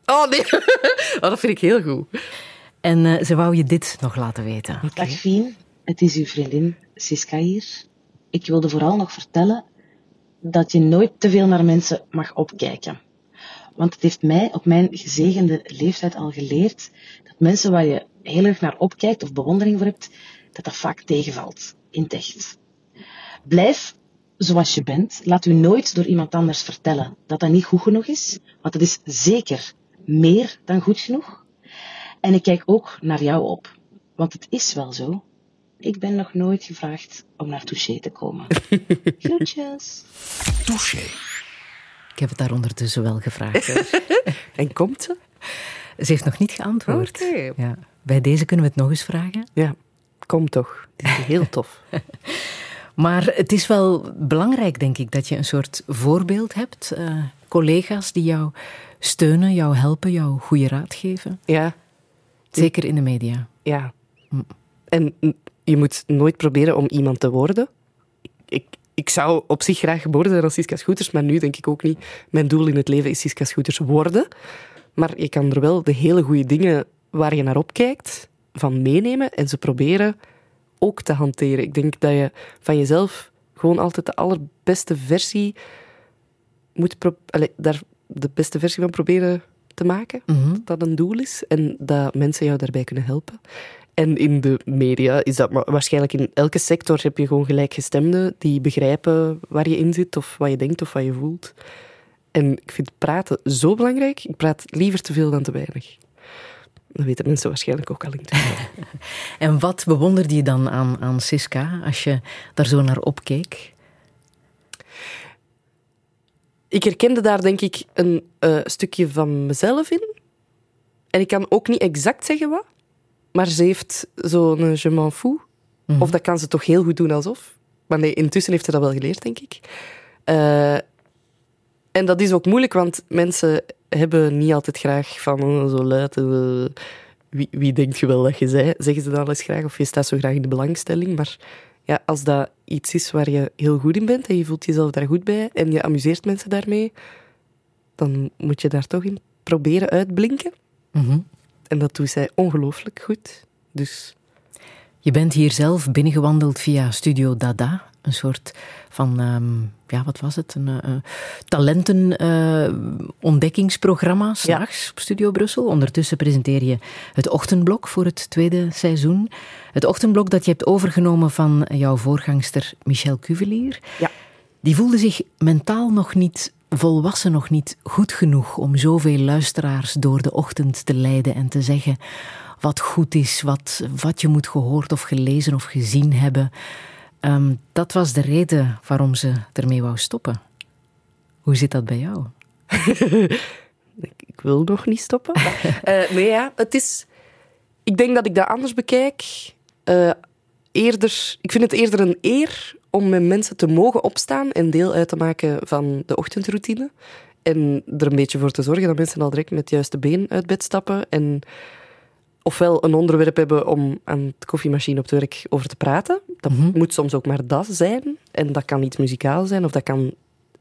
Oh nee, (laughs) oh, dat vind ik heel goed. En eh, ze wou je dit nog laten weten. Dag Fien, het is uw vriendin Siska hier. Ik wilde vooral nog vertellen dat je nooit te veel naar mensen mag opkijken. Want het heeft mij op mijn gezegende leeftijd al geleerd dat mensen waar je heel erg naar opkijkt of bewondering voor hebt, dat dat vaak tegenvalt in het echt. Blijf zoals je bent. Laat u nooit door iemand anders vertellen dat dat niet goed genoeg is, want het is zeker meer dan goed genoeg. En ik kijk ook naar jou op, want het is wel zo. Ik ben nog nooit gevraagd om naar Touché te komen. (laughs) Groetjes. Touché. Ik heb het daar ondertussen wel gevraagd. (laughs) En komt ze? Ze heeft nog niet geantwoord. Oké. Ja. Bij deze kunnen we het nog eens vragen. Ja, kom toch. Is heel (laughs) tof. Maar het is wel belangrijk, denk ik, dat je een soort voorbeeld hebt. eh, collega's die jou steunen, jou helpen, jou goede raad geven. Ja, Zeker in de media. ja. En mm, je moet nooit proberen om iemand te worden. Ik, ik, ik zou op zich graag geboren zijn als Siska Scooters, maar nu denk ik ook niet. Mijn doel in het leven is Siska Scooters worden. Maar je kan er wel de hele goede dingen waar je naar opkijkt, van meenemen en ze proberen ook te hanteren. Ik denk dat je van jezelf gewoon altijd de allerbeste versie moet pro- allee, daar de beste versie van proberen te maken. Mhm. Dat dat een doel is en dat mensen jou daarbij kunnen helpen. En in de media is dat maar waarschijnlijk in elke sector heb je gewoon gelijkgestemden die begrijpen waar je in zit of wat je denkt of wat je voelt. En ik vind praten zo belangrijk. Ik praat liever te veel dan te weinig. Dat weten mensen waarschijnlijk ook al intussen. (laughs) En wat bewonderde je dan aan, aan Siska als je daar zo naar opkeek? Ik herkende daar denk ik een eh, stukje van mezelf in. En ik kan ook niet exact zeggen wat. Maar ze heeft zo'n je m'en fous. Of dat kan ze toch heel goed doen alsof. Maar nee, intussen heeft ze dat wel geleerd, denk ik. Eh, en dat is ook moeilijk, want mensen hebben niet altijd graag van oh, zo luid. eh, wie, wie denkt je wel dat je zij? Zeggen ze dan eens graag. Of je staat zo graag in de belangstelling. Maar ja, als dat iets is waar je heel goed in bent en je voelt jezelf daar goed bij en je amuseert mensen daarmee, dan moet je daar toch in proberen uitblinken. Mhm. En dat doet zij ongelooflijk goed. Dus Je bent hier zelf binnengewandeld via Studio Dada. Een soort van, ehm, ja, wat was het? Een eh, talenten eh, ontdekkingsprogramma s'nachts op Studio Brussel. Ondertussen presenteer je het ochtendblok voor het tweede seizoen. Het ochtendblok dat je hebt overgenomen van jouw voorgangster Michel Cuvelier. Ja. Die voelde zich mentaal nog niet volwassen, nog niet goed genoeg om zoveel luisteraars door de ochtend te leiden en te zeggen wat goed is, wat, wat je moet gehoord of gelezen of gezien hebben. Ehm, dat was de reden waarom ze ermee wou stoppen. Hoe zit dat bij jou? (laughs) ik, wil nog niet stoppen. (laughs) Eh, nee, ja, het is... Ik denk dat ik dat anders bekijk. Eh, eerder, ik vind het eerder een eer om met mensen te mogen opstaan en deel uit te maken van de ochtendroutine. En er een beetje voor te zorgen dat mensen al direct met het juiste been uit bed stappen. En ofwel een onderwerp hebben om aan de koffiemachine op het werk over te praten. Dat moet soms ook maar dat zijn. En dat kan iets muzikaal zijn of dat kan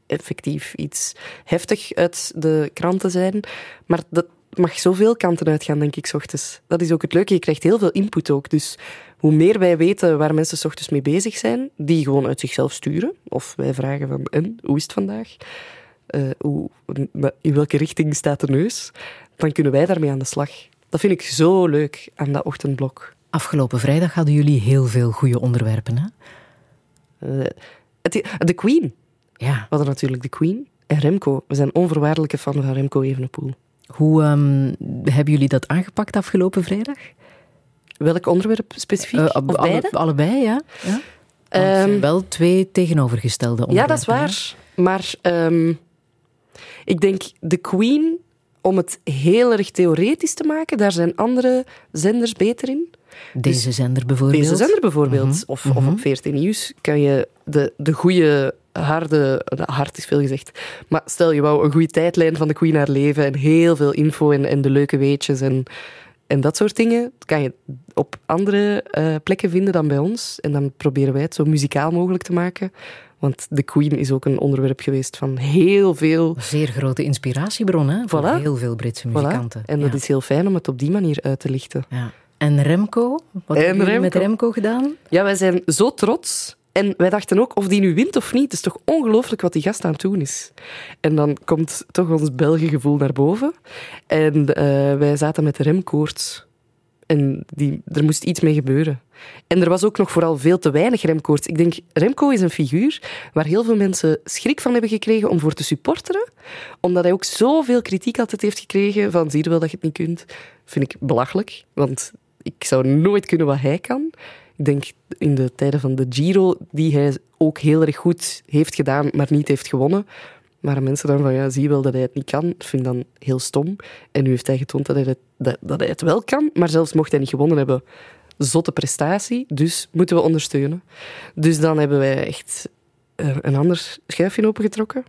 effectief iets heftig uit de kranten zijn. Maar dat mag zoveel kanten uitgaan, denk ik, s ochtends. Dat is ook het leuke. Je krijgt heel veel input ook. Dus hoe meer wij weten waar mensen s ochtends mee bezig zijn, die gewoon uit zichzelf sturen. Of wij vragen van, en, hoe is het vandaag? Eh, hoe, in welke richting staat de neus? Dan kunnen wij daarmee aan de slag. Dat vind ik zo leuk aan dat ochtendblok. Afgelopen vrijdag hadden jullie heel veel goede onderwerpen. Hè? Eh, het, de Queen. Ja. We hadden natuurlijk de Queen. En Remco. We zijn onvoorwaardelijke fan van Remco Evenepoel. Hoe ehm, hebben jullie dat aangepakt afgelopen vrijdag? Welk onderwerp specifiek? Eh, of alle- allebei, ja. ja. Ehm, wel twee tegenovergestelde ja, onderwerpen. dat is waar. Maar ehm, ik denk de Queen, om het heel erg theoretisch te maken, daar zijn andere zenders beter in. Deze zender bijvoorbeeld. Deze zender bijvoorbeeld. Mhm, Of, of op 14 Nieuws kan je de, de goede, harde... Hard is veel gezegd. Maar stel, je wou een goede tijdlijn van de Queen haar leven en heel veel info en, en de leuke weetjes en, en dat soort dingen. Kan je op andere eh, plekken vinden dan bij ons. En dan proberen wij het zo muzikaal mogelijk te maken. Want de Queen is ook een onderwerp geweest van heel veel... Een zeer grote inspiratiebron hè, voor Voilà. heel veel Britse Voilà. muzikanten. En dat is heel fijn om het op die manier uit te lichten. Ja. En Remco? Wat En hebben jullie met Remco. Gedaan? Ja, wij zijn zo trots. En wij dachten ook, of die nu wint of niet, het is toch ongelooflijk wat die gast aan het doen is. En dan komt toch ons Belgengevoel naar boven. En eh, wij zaten met remkoorts. En die, er moest iets mee gebeuren. En er was ook nog vooral veel te weinig remkoorts. Ik denk, Remco is een figuur waar heel veel mensen schrik van hebben gekregen om voor te supporteren. Omdat hij ook zoveel kritiek altijd heeft gekregen van, zie je wel dat je het niet kunt. Vind ik belachelijk, want ik zou nooit kunnen wat hij kan. Ik denk in de tijden van de Giro, die hij ook heel erg goed heeft gedaan, maar niet heeft gewonnen. Maar mensen dan van, ja, zie je wel dat hij het niet kan. Dat vind ik dan heel stom. En nu heeft hij getoond dat hij het, dat, dat hij het wel kan. Maar zelfs mocht hij niet gewonnen hebben, zotte prestatie. Dus moeten we ondersteunen. Dus dan hebben wij echt eh, een ander schuifje opengetrokken.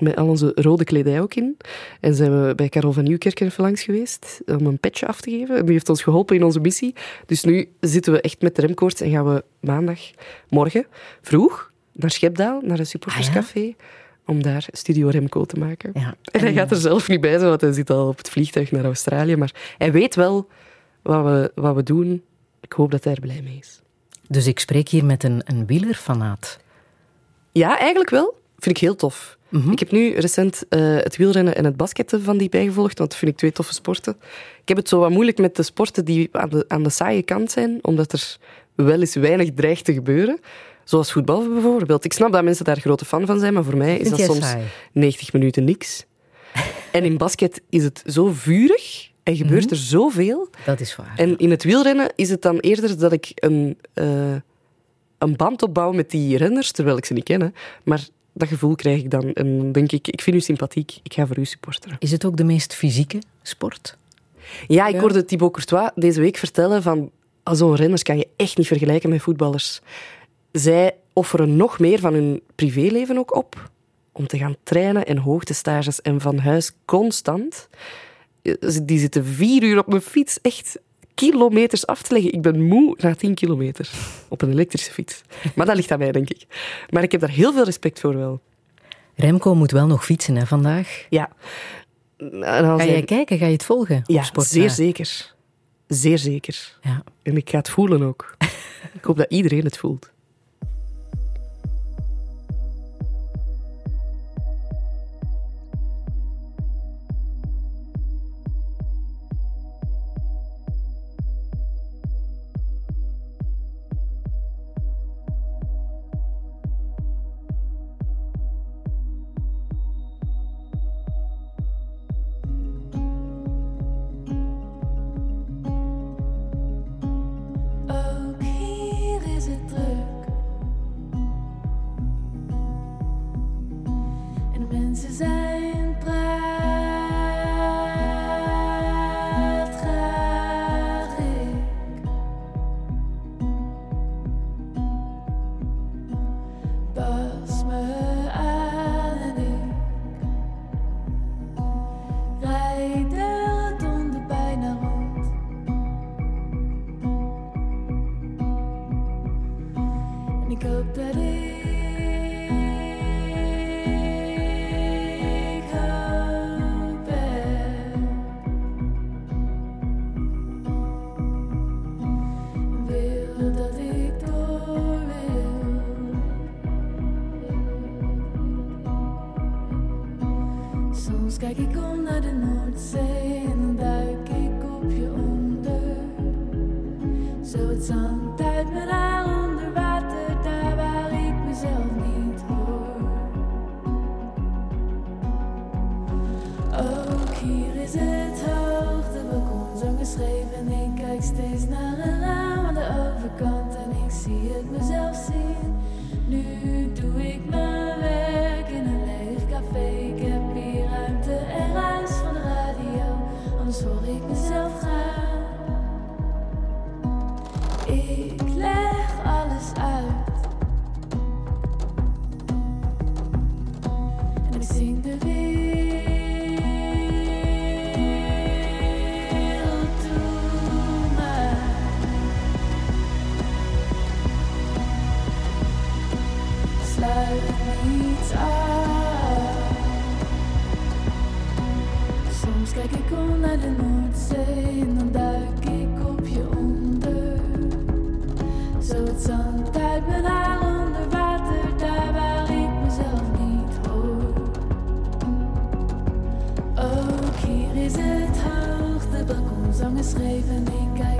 Met al onze rode kledij ook in. En zijn we bij Karel van Nieuwkerk even langs geweest om een petje af te geven. En die heeft ons geholpen in onze missie. Dus nu zitten we echt met de remkoorts en gaan we maandag, morgen, vroeg, naar Schepdaal, naar een supporterscafé, om daar Studio Remco te maken. Ja. En hij gaat er zelf niet bij zijn, want hij zit al op het vliegtuig naar Australië. Maar hij weet wel wat we, wat we doen. Ik hoop dat hij er blij mee is. Dus ik spreek hier met een, een wielerfanaat. Ja, eigenlijk wel. Vind ik heel tof. Ik heb nu recent eh, het wielrennen en het basketten van die bijgevolgd, want dat vind ik twee toffe sporten. Ik heb het zo wat moeilijk met de sporten die aan de, aan de saaie kant zijn, omdat er wel eens weinig dreigt te gebeuren. Zoals voetbal bijvoorbeeld. Ik snap dat mensen daar grote fan van zijn, maar voor mij is dat soms saai? 90 minuten niks. en in basket is het zo vurig en gebeurt er zoveel. Dat is waar. En in het wielrennen is het dan eerder dat ik een, eh, een band opbouw met die renners, terwijl ik ze niet ken. hè. Maar dat gevoel krijg ik dan. En dan denk ik, ik vind u sympathiek, ik ga voor u supporteren. Is het ook de meest fysieke sport? Ja, ik Ja. hoorde Thibaut Courtois deze week vertellen van ah, zo'n renners kan je echt niet vergelijken met voetballers. Zij offeren nog meer van hun privéleven ook op om te gaan trainen en hoogtestages en van huis constant. Eh, Die zitten vier uur op mijn fiets echt kilometers af te leggen. Ik ben moe na tien kilometer op een elektrische fiets. Maar dat ligt aan mij, denk ik. Maar ik heb daar heel veel respect voor wel. Remco moet wel nog fietsen hè, vandaag. Ja. Ga jij kijken? Ga je het volgen? Ja, zeer zeker. Zeer zeker. Ja. En ik ga het voelen ook. ik hoop dat iedereen het voelt.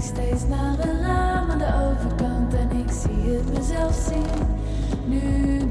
Steeds naar een raam aan de overkant en ik zie het mezelf zien. Nu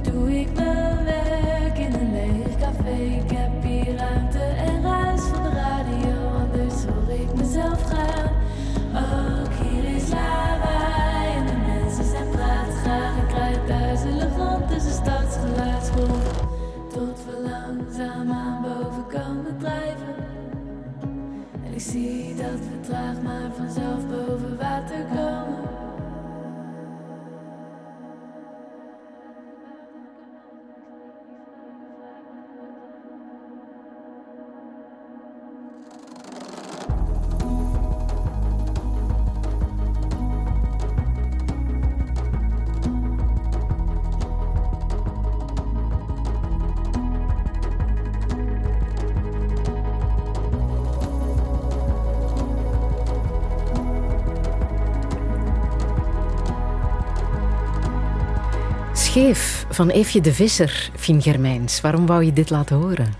van Eefje de Visser, Fien Germijns. Waarom wou je dit laten horen?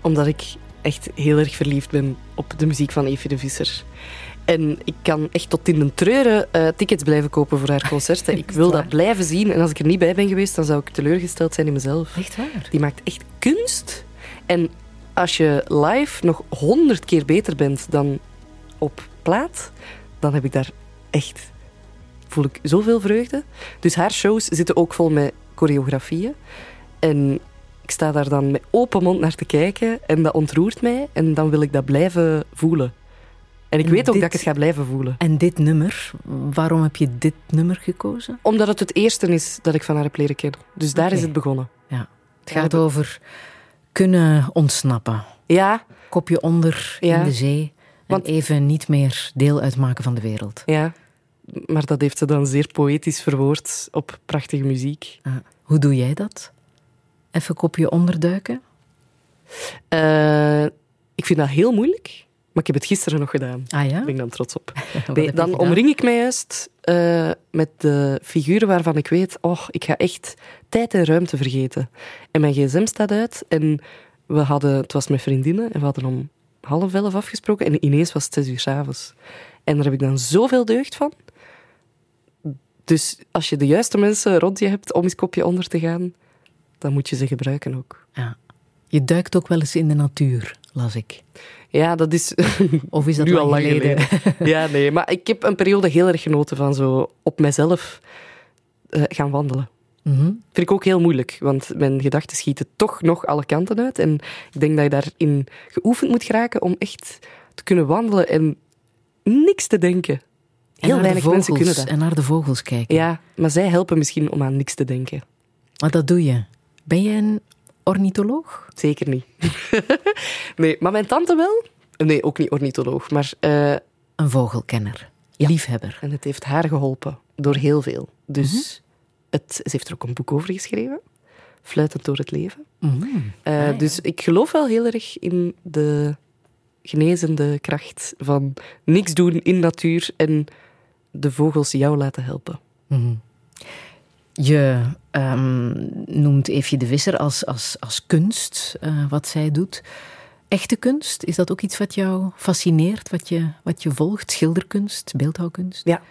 Omdat ik echt heel erg verliefd ben op de muziek van Evie de Visser. En ik kan echt tot in de treuren eh, tickets blijven kopen voor haar (laughs) concerten. Ik wil dat blijven zien. En als ik er niet bij ben geweest, dan zou ik teleurgesteld zijn in mezelf. Echt waar? Die maakt echt kunst. En als je live nog honderd keer beter bent dan op plaat, dan heb ik daar echt... Voel ik zoveel vreugde. Dus haar shows zitten ook vol met choreografieën. En ik sta daar dan met open mond naar te kijken en dat ontroert mij. En dan wil ik dat blijven voelen. En ik En weet ook dat ik het ga blijven voelen. En dit nummer, waarom heb je dit nummer gekozen? Omdat het het eerste is dat ik van haar heb leren kennen. Dus daar is het begonnen. Ja. Het gaat over kunnen ontsnappen. Ja, Kopje onder Ja. in de zee. Want- en even niet meer deel uitmaken van de wereld. ja. Maar dat heeft ze dan zeer poëtisch verwoord op prachtige muziek. Ah, hoe doe jij dat? Even kopje onderduiken? Eh, ik vind dat heel moeilijk, maar ik heb het gisteren nog gedaan. Ah ja? Daar ben ik dan trots op. (laughs) Nee, dan omring ik mij juist eh, met de figuren waarvan ik weet, oh, ik ga echt tijd en ruimte vergeten. En mijn gsm staat uit en we hadden, het was met vriendinnen en we hadden om half elf afgesproken en ineens was het zes uur 's avonds. En daar heb ik dan zoveel deugd van. Dus als je de juiste mensen rond je hebt om eens kopje onder te gaan, dan moet je ze gebruiken ook. Ja. Je duikt ook wel eens in de natuur, las ik. Ja, dat is (laughs) Of is dat (laughs) nu al lang geleden? geleden. (laughs) Ja, nee, maar ik heb een periode heel erg genoten van zo op mezelf eh, gaan wandelen. Mhm. Vind ik ook heel moeilijk, want mijn gedachten schieten toch nog alle kanten uit. En ik denk dat je daarin geoefend moet geraken om echt te kunnen wandelen en niks te denken. Heel weinig mensen vogels- kunnen dat. En naar de vogels kijken. Ja, maar zij helpen misschien om aan niks te denken. Maar dat doe je. Ben je een ornitholoog? Zeker niet. (laughs) nee, maar mijn tante wel. Nee, ook niet ornitholoog, maar... eh, Een vogelkenner. Liefhebber. En het heeft haar geholpen door heel veel. Dus het, ze heeft er ook een boek over geschreven. Fluitend door het leven. Mhm. Eh, Ah, ja. Dus ik geloof wel heel erg in de genezende kracht van niks doen in natuur en de vogels jou laten helpen. Mhm. Je ehm, noemt Eefje de Visser als, als, als kunst, eh, wat zij doet. Echte kunst, is dat ook iets wat jou fascineert, wat je, wat je volgt? Schilderkunst, beeldhouwkunst? Ja.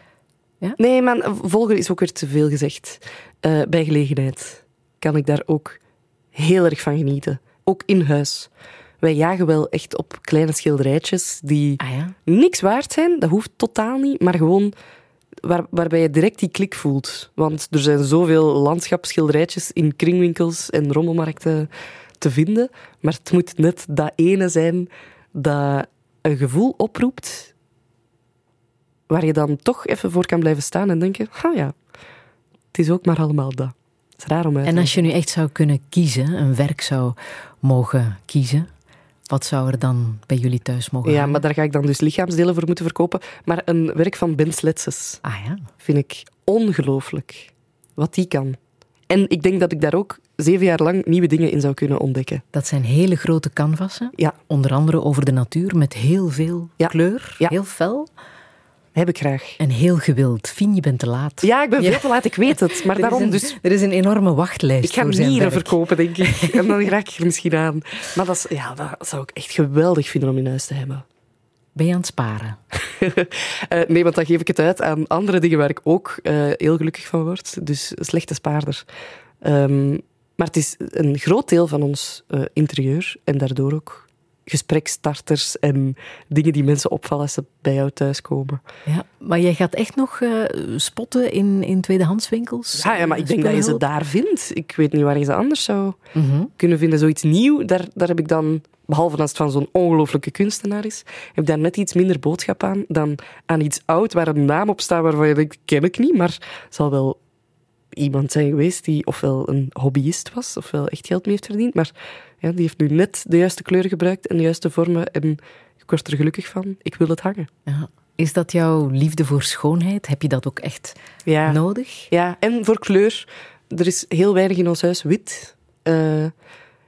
Ja? Nee, maar volgen is ook weer te veel gezegd. Eh, bij gelegenheid kan ik daar ook heel erg van genieten. Ook in huis. Wij jagen wel echt op kleine schilderijtjes die Ah ja? niks waard zijn. Dat hoeft totaal niet, maar gewoon waar, waarbij je direct die klik voelt. Want er zijn zoveel landschapsschilderijtjes in kringwinkels en rommelmarkten te vinden. Maar het moet net dat ene zijn dat een gevoel oproept waar je dan toch even voor kan blijven staan en denken, ah ja, het is ook maar allemaal dat. Het is raar om uit te En als je nu echt zou kunnen kiezen, een werk zou mogen kiezen, wat zou er dan bij jullie thuis mogen Ja, hangen? maar daar ga ik dan dus lichaamsdelen voor moeten verkopen. Maar een werk van Ben Sletses Ah ja? vind ik ongelooflijk. Wat die kan. En ik denk dat ik daar ook zeven jaar lang nieuwe dingen in zou kunnen ontdekken. Dat zijn hele grote canvassen, Ja, onder andere over de natuur, met heel veel Ja. kleur, Ja. heel fel heb ik graag. en heel gewild. Fien, je bent te laat. Ja, ik ben Ja. veel te laat, ik weet het. Maar (laughs) Er daarom is een, dus... Er is een enorme wachtlijst Ik ga voor zijn nieren verkopen, denk ik. En dan (laughs) raak ik er misschien aan. Maar dat, is, ja, dat zou ik echt geweldig vinden om in huis te hebben. Ben je aan het sparen? (laughs) Eh, nee, want dan geef ik het uit aan andere dingen waar ik ook eh, heel gelukkig van word. Dus slechte spaarder. Ehm, maar het is een groot deel van ons eh, interieur en daardoor ook gesprekstarters en dingen die mensen opvallen als ze bij jou thuiskomen. Ja, maar jij gaat echt nog eh, spotten in, in tweedehandswinkels? Ja, ja, maar ik denk dat je ze daar vindt. Ik weet niet waar je ze anders zou Mhm. kunnen vinden. Zoiets nieuw, daar, daar heb ik dan behalve als het van zo'n ongelooflijke kunstenaar is, heb ik daar net iets minder boodschap aan dan aan iets oud waar een naam op staat waarvan je denkt, ken ik niet, maar zal wel iemand zijn geweest die ofwel een hobbyist was, ofwel echt geld mee heeft verdiend, maar ja, die heeft nu net de juiste kleuren gebruikt en de juiste vormen en ik word er gelukkig van. Ik wil het hangen. Ja. Is dat jouw liefde voor schoonheid? Heb je dat ook echt Ja. nodig? Ja, en voor kleur. Er is heel weinig in ons huis wit. Eh,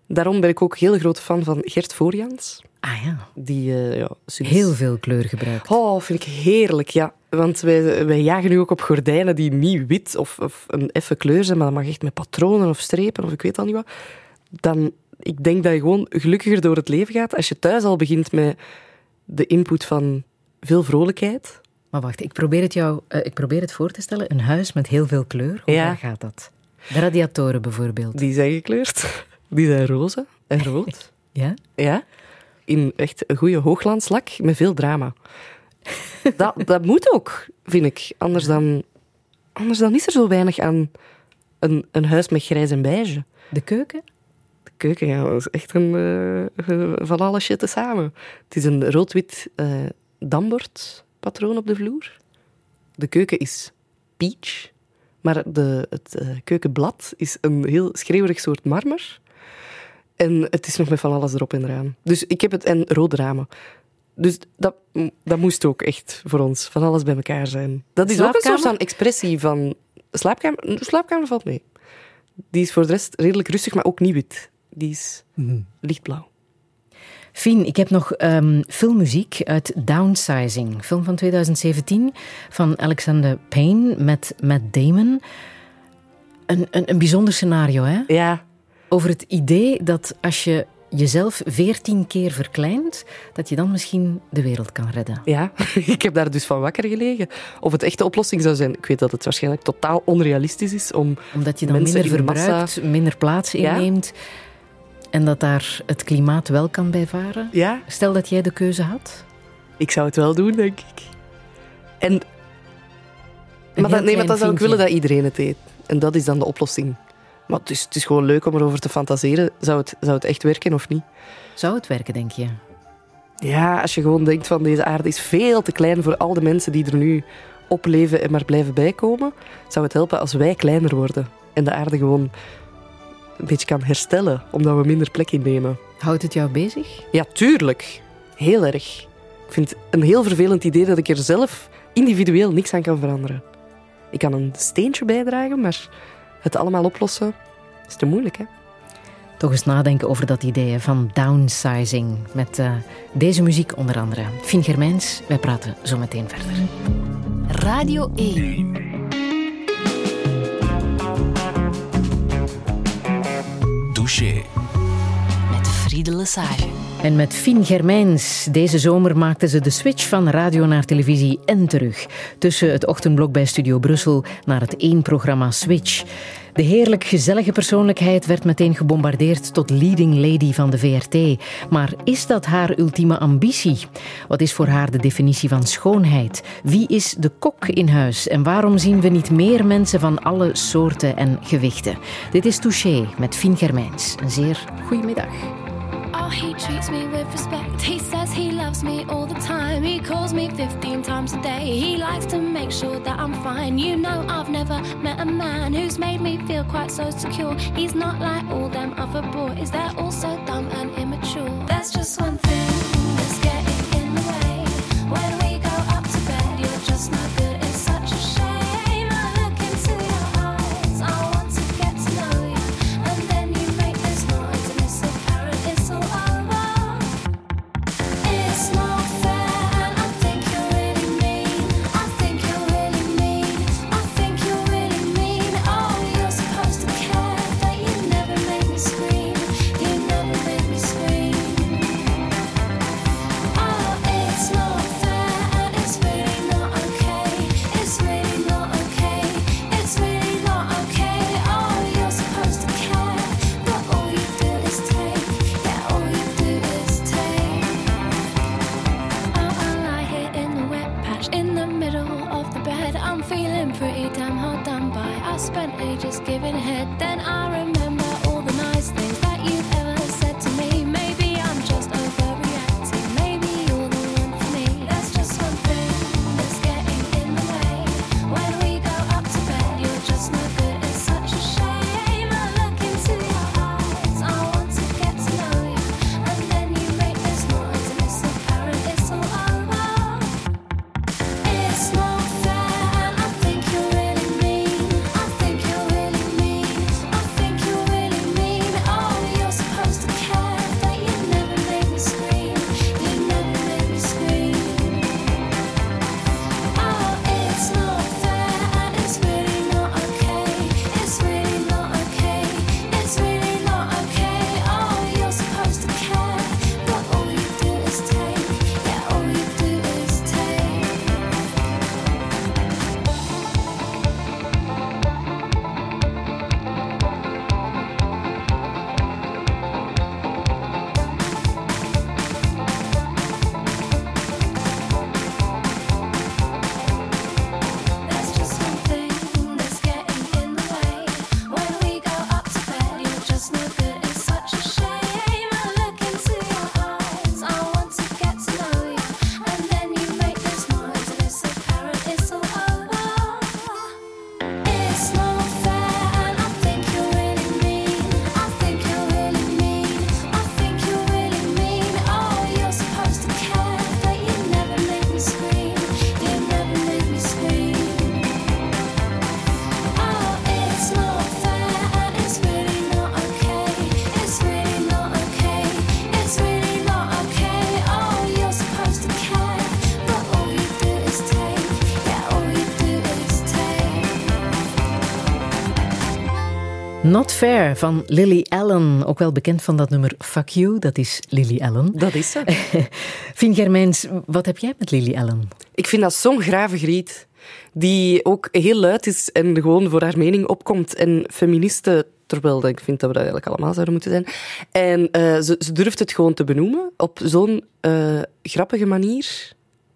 daarom ben ik ook heel grote fan van Gert Voorjans. Ah ja, Die, eh, ja, sinds- heel veel kleur gebruikt. Oh, vind ik heerlijk, ja. Want wij, wij jagen nu ook op gordijnen die niet wit of, of een effe kleur zijn, maar dat mag echt met patronen of strepen of ik weet al niet wat. Dan, ik denk dat je gewoon gelukkiger door het leven gaat als je thuis al begint met de input van veel vrolijkheid. Maar wacht, ik probeer het, jou, eh, ik probeer het voor te stellen. Een huis met heel veel kleur, hoe Ja. gaat dat? De radiatoren bijvoorbeeld. Die zijn gekleurd. Die zijn roze en (laughs) rood. Ja? Ja. In echt een goede hooglandslak met veel drama. Dat, dat moet ook, vind ik. Anders dan, anders dan is er zo weinig aan een, een huis met grijs en beige. De keuken? Keuken, dat is echt een, eh, van alle shit samen. Het is een rood-wit eh dambordpatroon op de vloer. De keuken is peach, maar de, het eh, keukenblad is een heel schreeuwerig soort marmer. En het is nog met van alles erop en eraan. Dus ik heb het, en rode ramen. Dus dat, dat moest ook echt voor ons van alles bij elkaar zijn. Dat is ook een soort van expressie van... Slaapkamer, de slaapkamer valt mee. Die is voor de rest redelijk rustig, maar ook niet wit. Die is lichtblauw. Fien, ik heb nog ehm, filmmuziek uit Downsizing, film van 2017 van Alexander Payne met Matt Damon. Een, een, een bijzonder scenario, hè? Ja, Over het idee dat als je jezelf veertien keer verkleint, dat je dan misschien de wereld kan redden. ja, (laughs) ik heb daar dus van wakker gelegen. Of het echt de oplossing zou zijn. Ik weet dat het waarschijnlijk totaal onrealistisch is om... Omdat je dan minder massa- verbruikt, minder plaats Ja. En dat daar het klimaat wel kan bij varen. Ja, Stel dat jij de keuze had. ik zou het wel doen, denk ik. En, Een maar dat, nee, maar dan zou ik willen dat iedereen het deed. En dat is dan de oplossing. Maar het is, het is gewoon leuk om erover te fantaseren. Zou het, zou het echt werken of niet? Zou het werken, denk je? Ja, als je gewoon denkt van deze aarde is veel te klein voor al de mensen die er nu op leven en maar blijven bijkomen, zou het helpen als wij kleiner worden en de aarde gewoon een beetje kan herstellen, omdat we minder plek innemen. Houdt het jou bezig? Ja, tuurlijk. Heel erg. Ik vind het een heel vervelend idee dat ik er zelf individueel niks aan kan veranderen. Ik kan een steentje bijdragen, maar het allemaal oplossen is te moeilijk, hè? Toch eens nadenken over dat idee van downsizing. Met eh, deze muziek onder andere. Fien Germijns, wij praten zo meteen verder. Radio 1. Touché. Lesage. En met Fien Germijns. Deze zomer maakte ze de switch van radio naar televisie en terug. Tussen het ochtendblok bij Studio Brussel naar het één-programma Switch. De heerlijk gezellige persoonlijkheid werd meteen gebombardeerd tot leading lady van de VRT. Maar is dat haar ultieme ambitie? Wat is voor haar de definitie van schoonheid? Wie is de kok in huis? En waarom zien we niet meer mensen van alle soorten en gewichten? Dit is Touché met Fien Germijns. Een zeer goede middag. Oh, he treats me with respect. He says he loves me all the time. He calls me 15 times a day. He likes to make sure that I'm fine. You know, I've never met a man who's made me feel quite so secure. He's not like all them other boys, they're all so dumb and immature. There's just one thing Fair van Lily Allen, ook wel bekend van dat nummer Fuck You, dat is Lily Allen. Dat is ze. (laughs) Fien Germijns, wat heb jij met Lily Allen? Ik vind dat zo'n grave griet. Die ook heel luid is en gewoon voor haar mening opkomt. En feministe, terwijl ik vind dat we dat eigenlijk allemaal zouden moeten zijn. En eh, ze, ze durft het gewoon te benoemen op zo'n eh, grappige manier.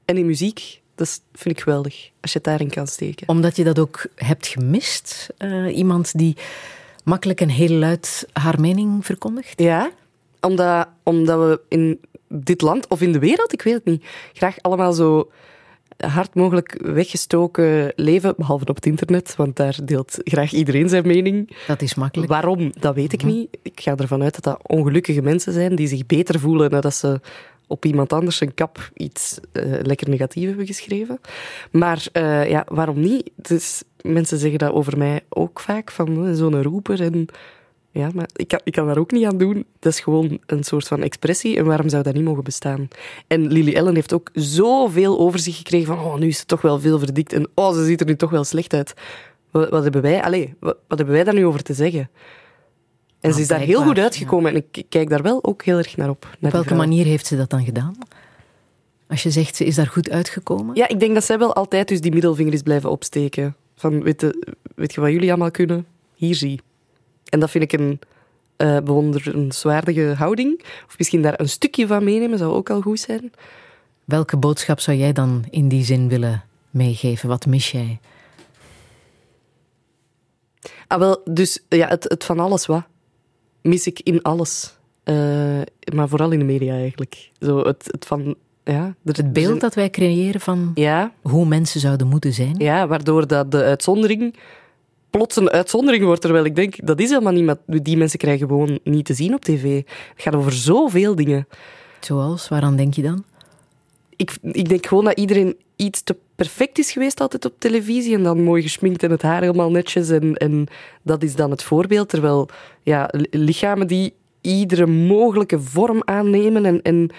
En in muziek, dat vind ik geweldig. Als je het daarin kan steken. Omdat je dat ook hebt gemist? Eh, iemand die makkelijk en heel luid haar mening verkondigt? Ja, omdat, omdat we in dit land, of in de wereld, ik weet het niet, graag allemaal zo hard mogelijk weggestoken leven, behalve op het internet, want daar deelt graag iedereen zijn mening. Dat is makkelijk. Waarom, dat weet ik niet. Ik ga ervan uit dat dat ongelukkige mensen zijn die zich beter voelen nadat ze op iemand anders een kap iets eh, lekker negatief hebben geschreven. Maar eh, ja, waarom niet? Dus mensen zeggen dat over mij ook vaak, van eh, zo'n roeper. En ja, maar ik kan, ik kan daar ook niet aan doen. Dat is gewoon een soort van expressie. En waarom zou dat niet mogen bestaan? En Lily Ellen heeft ook zoveel over zich gekregen van oh, nu is het toch wel veel verdikt. En oh, ze ziet er nu toch wel slecht uit. Wat, hebben wij... Wat, wat hebben wij daar nu over te zeggen? En Ah, ze is daar heel goed uitgekomen. En ik kijk daar wel ook heel erg naar op. naar Op welke manier heeft ze dat dan gedaan? Als je zegt, ze is daar goed uitgekomen? Ja, ik denk dat zij wel altijd dus die middelvinger is blijven opsteken. Van, weet, je, weet je wat jullie allemaal kunnen? Hier zie. En dat vind ik een eh bewonderenswaardige houding. Of misschien daar een stukje van meenemen, zou ook al goed zijn. Welke boodschap zou jij dan in die zin willen meegeven? Wat mis jij? Ah, wel, dus ja, het, het van alles wat. Mis ik in alles. Eh, maar vooral in de media eigenlijk. Zo het, het van... Ja, er- Het beeld dat wij creëren van Ja, hoe mensen zouden moeten zijn? Ja, waardoor dat de uitzondering plots een uitzondering wordt. Terwijl ik denk, dat is helemaal niet... Die mensen krijgen gewoon niet te zien op tv. Het gaat over zoveel dingen. Zoals, waaraan denk je dan? Ik, ik denk gewoon dat iedereen iets te perfect is geweest altijd op televisie. En dan mooi gesminkt en het haar helemaal netjes. En, en dat is dan het voorbeeld. Terwijl ja, li- lichamen die iedere mogelijke vorm aannemen. En, en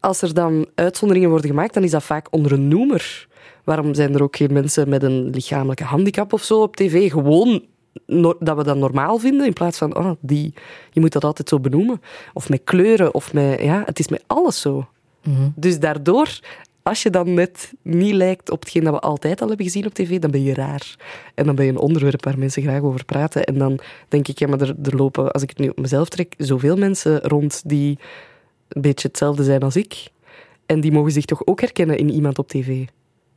als er dan uitzonderingen worden gemaakt, dan is dat vaak onder een noemer. Waarom zijn er ook geen mensen met een lichamelijke handicap of zo op tv? Gewoon no- dat we dat normaal vinden, in plaats van, oh, die, je moet dat altijd zo benoemen. Of met kleuren, of met, ja, het is met alles zo. Dus daardoor, als je dan net niet lijkt op hetgeen dat we altijd al hebben gezien op tv, dan ben je raar. En dan ben je een onderwerp waar mensen graag over praten. En dan denk ik, ja, maar er, er lopen, als ik het nu op mezelf trek, zoveel mensen rond die een beetje hetzelfde zijn als ik. En die mogen zich toch ook herkennen in iemand op tv.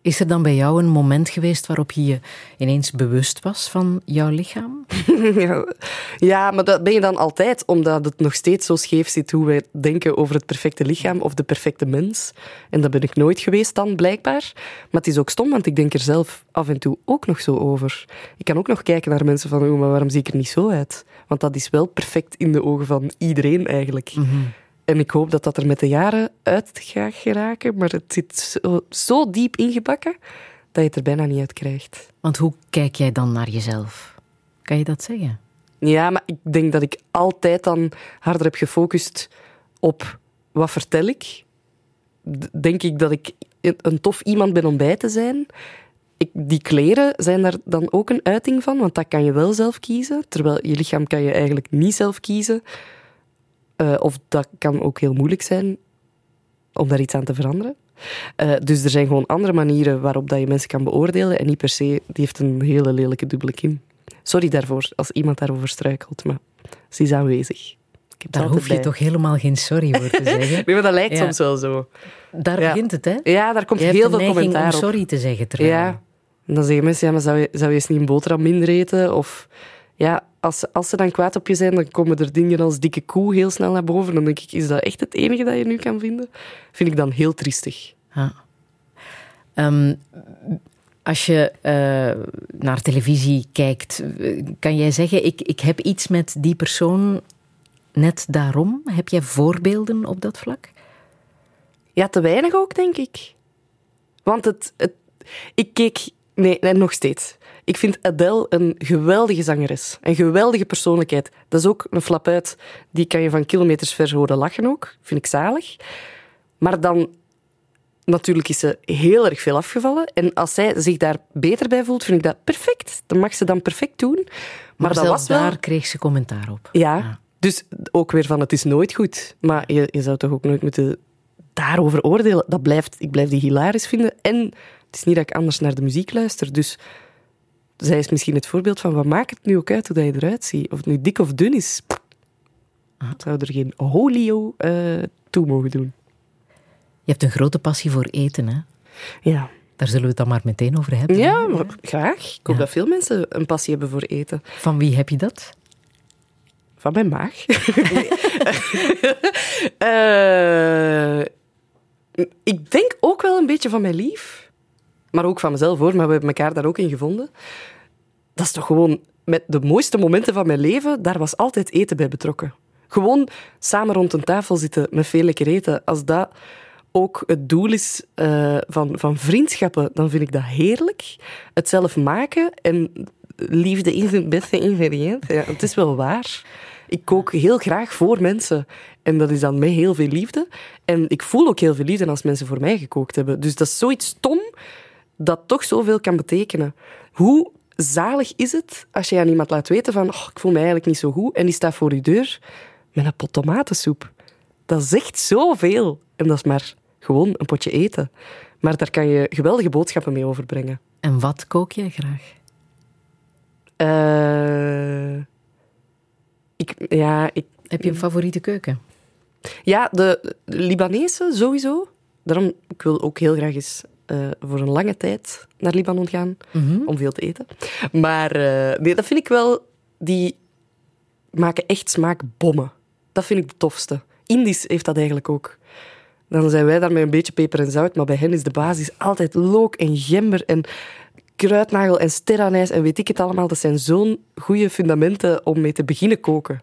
Is er dan bij jou een moment geweest waarop je je ineens bewust was van jouw lichaam? (laughs) Ja, maar dat ben je dan altijd, omdat het nog steeds zo scheef zit hoe wij denken over het perfecte lichaam of de perfecte mens. En dat ben ik nooit geweest dan, blijkbaar. Maar het is ook stom, want ik denk er zelf af en toe ook nog zo over. Ik kan ook nog kijken naar mensen van, oh, maar waarom zie ik er niet zo uit? Want dat is wel perfect in de ogen van iedereen eigenlijk. En ik hoop dat dat er met de jaren uit gaat geraken, maar het zit zo, zo diep ingebakken dat je het er bijna niet uit krijgt. Want hoe kijk jij dan naar jezelf? Kan je dat zeggen? Ja, maar ik denk dat ik altijd dan harder heb gefocust op wat vertel ik. Denk ik dat ik een tof iemand ben om bij te zijn. Ik, die kleren zijn daar dan ook een uiting van, want dat kan je wel zelf kiezen. Terwijl je lichaam kan je eigenlijk niet zelf kiezen. Eh, of dat kan ook heel moeilijk zijn om daar iets aan te veranderen. Eh, dus er zijn gewoon andere manieren waarop dat je mensen kan beoordelen. En niet per se, die heeft een hele lelijke dubbele kin. Sorry daarvoor, als iemand daarover struikelt, maar ze is aanwezig. Daar hoef je bij. toch helemaal geen sorry voor te (laughs) zeggen? Nee, maar dat lijkt Ja. soms wel zo. Daar Ja. begint het, hè? Ja, daar komt Je heel veel commentaar om op. sorry te zeggen. Terwijl... Ja. En dan zeggen mensen, ja, maar zou je, zou je eens niet een boterham minder eten? Of ja, als, ze- als ze dan kwaad op je zijn, dan komen er dingen als dikke koe heel snel naar boven. Dan denk ik, is dat echt het enige dat je nu kan vinden? Vind ik dan heel triestig. Ja. Ehm, als je eh, naar televisie kijkt, eh, kan jij zeggen: ik, ik heb iets met die persoon net daarom? Heb jij voorbeelden op dat vlak? Ja, te weinig ook, denk ik. Want het, het, ik keek... Nee, nee, nog steeds. Ik vind Adele een geweldige zangeres. Een geweldige persoonlijkheid. Dat is ook een flap uit. Die kan je van kilometers ver horen lachen ook. Vind ik zalig. Maar dan natuurlijk is ze heel erg veel afgevallen. En als zij zich daar beter bij voelt, vind ik dat perfect. Dat mag ze dan perfect doen. Maar, Maar, dat zelfs was wel... daar kreeg ze commentaar op. Ja, dus ook weer van het is nooit goed. Maar je, je zou toch ook nooit moeten daarover oordelen. Dat blijft, ik blijf die hilarisch vinden. En het is niet dat ik anders naar de muziek luister. Dus zij is misschien het voorbeeld van wat maakt het nu ook uit hoe dat je eruit ziet. Of het nu dik of dun is. pff, zou er geen holio eh toe mogen doen. Je hebt een grote passie voor eten, hè? Ja, Daar zullen we het dan maar meteen over hebben. ja maar graag. Ik hoop Ja. dat veel mensen een passie hebben voor eten. Van wie heb je dat? Van mijn maag. (laughs) Eh, ik denk ook wel een beetje van mijn lief. Maar ook van mezelf hoor, maar we hebben elkaar daar ook in gevonden. Dat is toch gewoon met de mooiste momenten van mijn leven, daar was altijd eten bij betrokken. Gewoon samen rond een tafel zitten met veel lekker eten. Als dat ook het doel is eh, van, van vriendschappen, dan vind ik dat heerlijk. Het zelf maken en liefde is het beste ingrediënt. Ja, het is wel waar. Ik kook heel graag voor mensen. En dat is dan met heel veel liefde. En ik voel ook heel veel liefde als mensen voor mij gekookt hebben. Dus dat is zoiets stom dat toch zoveel kan betekenen. Hoe zalig is het als je aan iemand laat weten van oh, ik voel me eigenlijk niet zo goed en die staat voor je deur met een pot tomatensoep. Dat zegt zoveel. En dat is maar gewoon een potje eten. Maar daar kan je geweldige boodschappen mee overbrengen. En wat kook jij graag? Eh, ik, ja, ik, Heb je een favoriete keuken? ja, de Libanese sowieso. Daarom ik wil ook heel graag eens eh, voor een lange tijd naar Libanon gaan om veel te eten. Maar eh, nee, dat vind ik wel. Die maken echt smaakbommen. Dat vind ik de tofste. Indisch heeft dat eigenlijk ook. Dan zijn wij daar met een beetje peper en zout, maar bij hen is de basis altijd look en gember en kruidnagel en sterrenijs en weet ik het allemaal. Dat zijn zo'n goede fundamenten om mee te beginnen koken.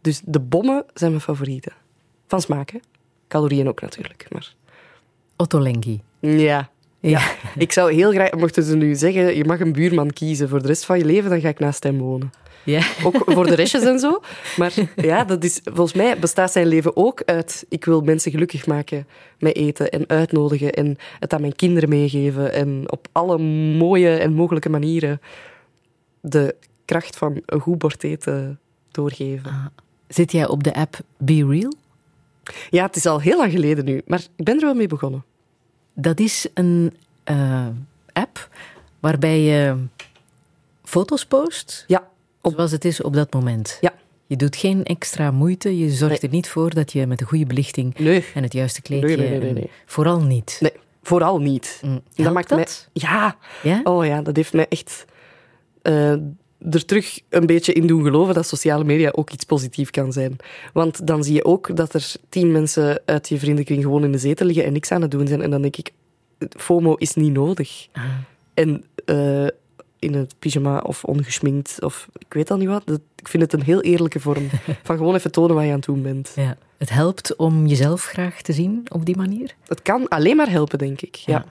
Dus de bommen zijn mijn favorieten. Van smaak, hè. Calorieën ook natuurlijk, maar... Otto Lengi. Ja. Ja, ik zou heel graag, mochten ze nu zeggen, je mag een buurman kiezen voor de rest van je leven, dan ga ik naast hem wonen. Ja. Ook voor de restjes en zo. Maar ja, dat is, volgens mij bestaat zijn leven ook uit... Ik wil mensen gelukkig maken met eten en uitnodigen en het aan mijn kinderen meegeven en op alle mooie en mogelijke manieren de kracht van een goed bord eten doorgeven. Zit jij op de app Be Real? Ja, het is al heel lang geleden nu, maar ik ben er wel mee begonnen. Dat is een eh, app waarbij je foto's post Ja, zoals het is op dat moment. Ja. Je doet geen extra moeite. Je zorgt Nee. er niet voor dat je met een goede belichting nee. en het juiste kleedje... Nee. Vooral niet. Nee, vooral niet. Mm. Dat maakt dat? mij... Ja, Ja? Oh ja, dat heeft mij echt eh, er terug een beetje in doen geloven dat sociale media ook iets positiefs kan zijn. Want dan zie je ook dat er tien mensen uit je vriendenkring gewoon in de zetel liggen en niks aan het doen zijn. En dan denk ik, FOMO is niet nodig. Ah. En eh, in het pyjama of ongeschminkt of ik weet al niet wat. dat- ik vind het een heel eerlijke vorm (laughs) van gewoon even tonen wat je aan het doen bent. Ja. Het helpt om jezelf graag te zien op die manier. Het kan alleen maar helpen, denk ik. Ja,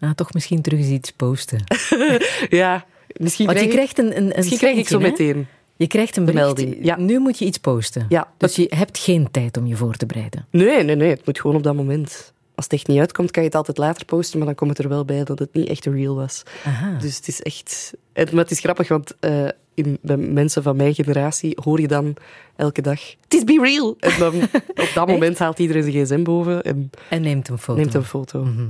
Ah, toch misschien terug eens iets posten. (laughs) ja. Misschien Want je krijgt een, een, misschien krijg ik zo meteen. Je krijgt een. Melding, ja. Nu moet je iets posten. Ja, Dus je hebt geen tijd om je voor te bereiden. Nee, nee, nee. Het moet gewoon op dat moment. Als het echt niet uitkomt, kan je het altijd later posten, maar dan komt het er wel bij dat het niet echt real was. Aha. Dus het is echt... Maar het is grappig, want eh, in, bij mensen van mijn generatie hoor je dan elke dag... Het is be real! En dan (laughs) op dat moment haalt iedereen zijn gsm boven en En neemt een foto. neemt een foto. Mhm.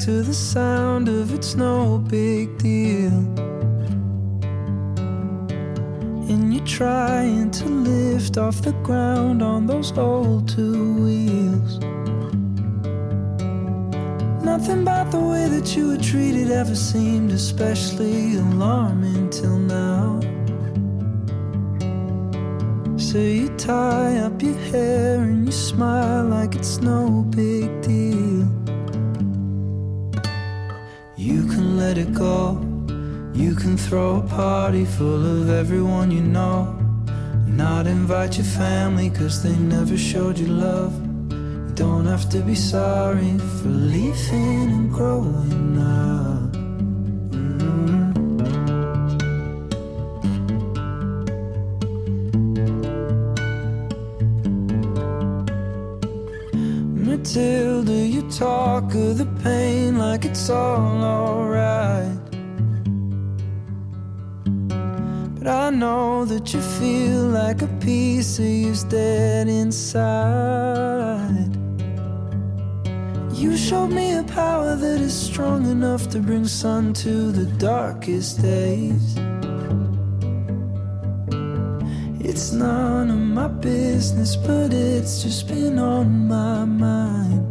To the sound of it's no big deal. And you're trying to lift off the ground on those old two wheels. Nothing about the way that you were treated ever seemed especially alarming till now. So you tie up your hair and you smile like it's no big deal. Let it go. You can throw a party full of everyone you know. Not invite your family cause they never showed you love. You don't have to be sorry for leaving and growing up. Talk of the pain like it's all alright. But I know that you feel like a piece of you's dead inside. You showed me a power that is strong enough to bring sun to the darkest days. It's none of my business, but it's just been on my mind.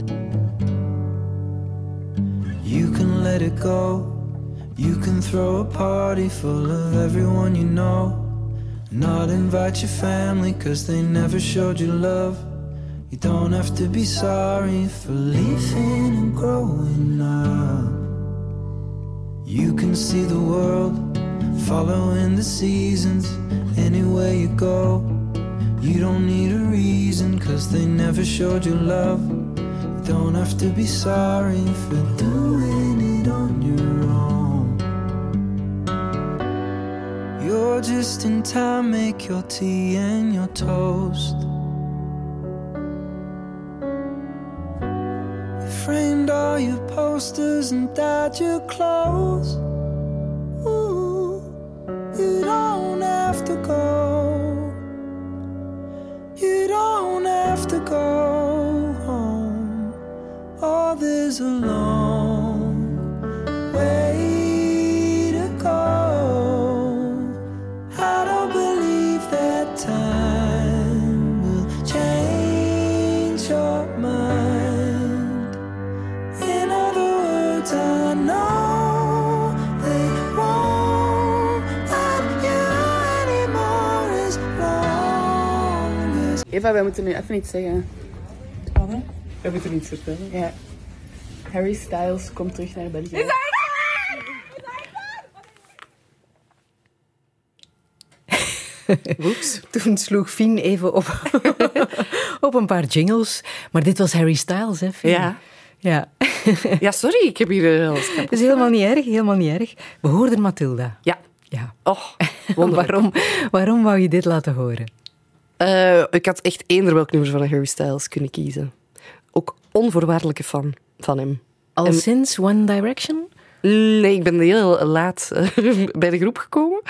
Let it go. You can throw a party full of everyone you know. Not invite your family, cause they never showed you love. You don't have to be sorry for leaving and growing up. You can see the world following the seasons anywhere you go. You don't need a reason, cause they never showed you love. You don't have to be sorry for doing it on your own. You're just in time, make your tea and your toast. You framed all your posters and dyed your clothes. Ooh, you don't have to go. You don't have to go home. Oh, there's a Eva, wij moeten nu even iets zeggen. Wij moeten iets vertellen. Ja. Harry Styles komt terug naar België. (laughs) Oeps, toen sloeg Fien even op, (laughs) op een paar jingles. Maar dit was Harry Styles, hè, Fien? Ja. Ja. (laughs) Ja, sorry, ik heb hier alles kapot. Dat is helemaal niet erg, helemaal niet erg. We hoorden Mathilda. Ja. Ja. Och, waarom, waarom wou je dit laten horen? Eh, ik had echt eender welk nummer van Harry Styles kunnen kiezen. Ook onvoorwaardelijke fan van hem. Al En- sinds One Direction? Nee, ik ben heel laat eh, (laughs) bij de groep gekomen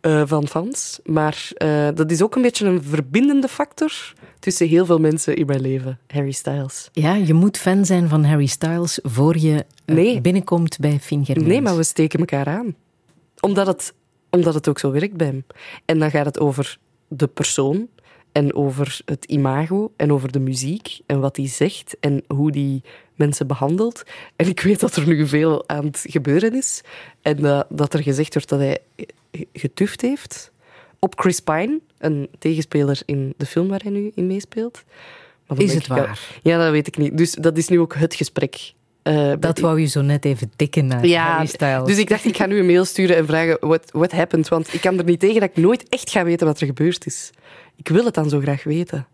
eh, van fans. Maar dat is ook een beetje een verbindende factor tussen heel veel mensen in mijn leven. Harry Styles. Ja, je moet fan zijn van Harry Styles voor je Nee. binnenkomt bij Fien Germans. Nee, maar we steken elkaar aan. Omdat het, omdat het ook zo werkt bij hem. En dan gaat het over de persoon en over het imago en over de muziek en wat hij zegt en hoe die mensen behandelt. En ik weet dat er nu veel aan het gebeuren is en dat, dat er gezegd wordt dat hij getuft heeft op Chris Pine, een tegenspeler in de film waar hij nu in meespeelt. Is het al- waar? Ja, dat weet ik niet. Dus dat is nu ook het gesprek. Eh, Dat wou je zo net even tikken naar Styles. dus ik dacht, ik ga nu een mail sturen en vragen what, what happened. Want ik kan er niet tegen dat ik nooit echt ga weten wat er gebeurd is. Ik wil het dan zo graag weten.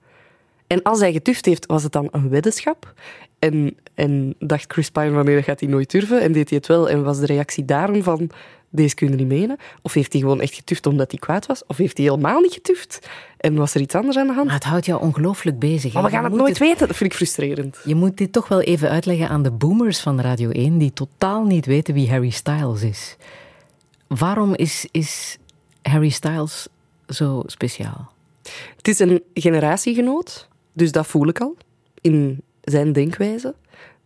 En als hij getuft heeft, was het dan een weddenschap? En, en dacht Chris Pine, wanneer dat gaat hij nooit durven? En deed hij het wel? En was de reactie daarom van, deze kun je niet menen? Of heeft hij gewoon echt getuft omdat hij kwaad was? Of heeft hij helemaal niet getuft? En was er iets anders aan de hand? Maar het houdt jou ongelooflijk bezig. hè? Maar we gaan het nooit weten. Dat vind ik frustrerend. Je moet dit toch wel even uitleggen aan de boomers van Radio 1, die totaal niet weten wie Harry Styles is. Waarom is, is Harry Styles zo speciaal? Het is een generatiegenoot, dus dat voel ik al in zijn denkwijze.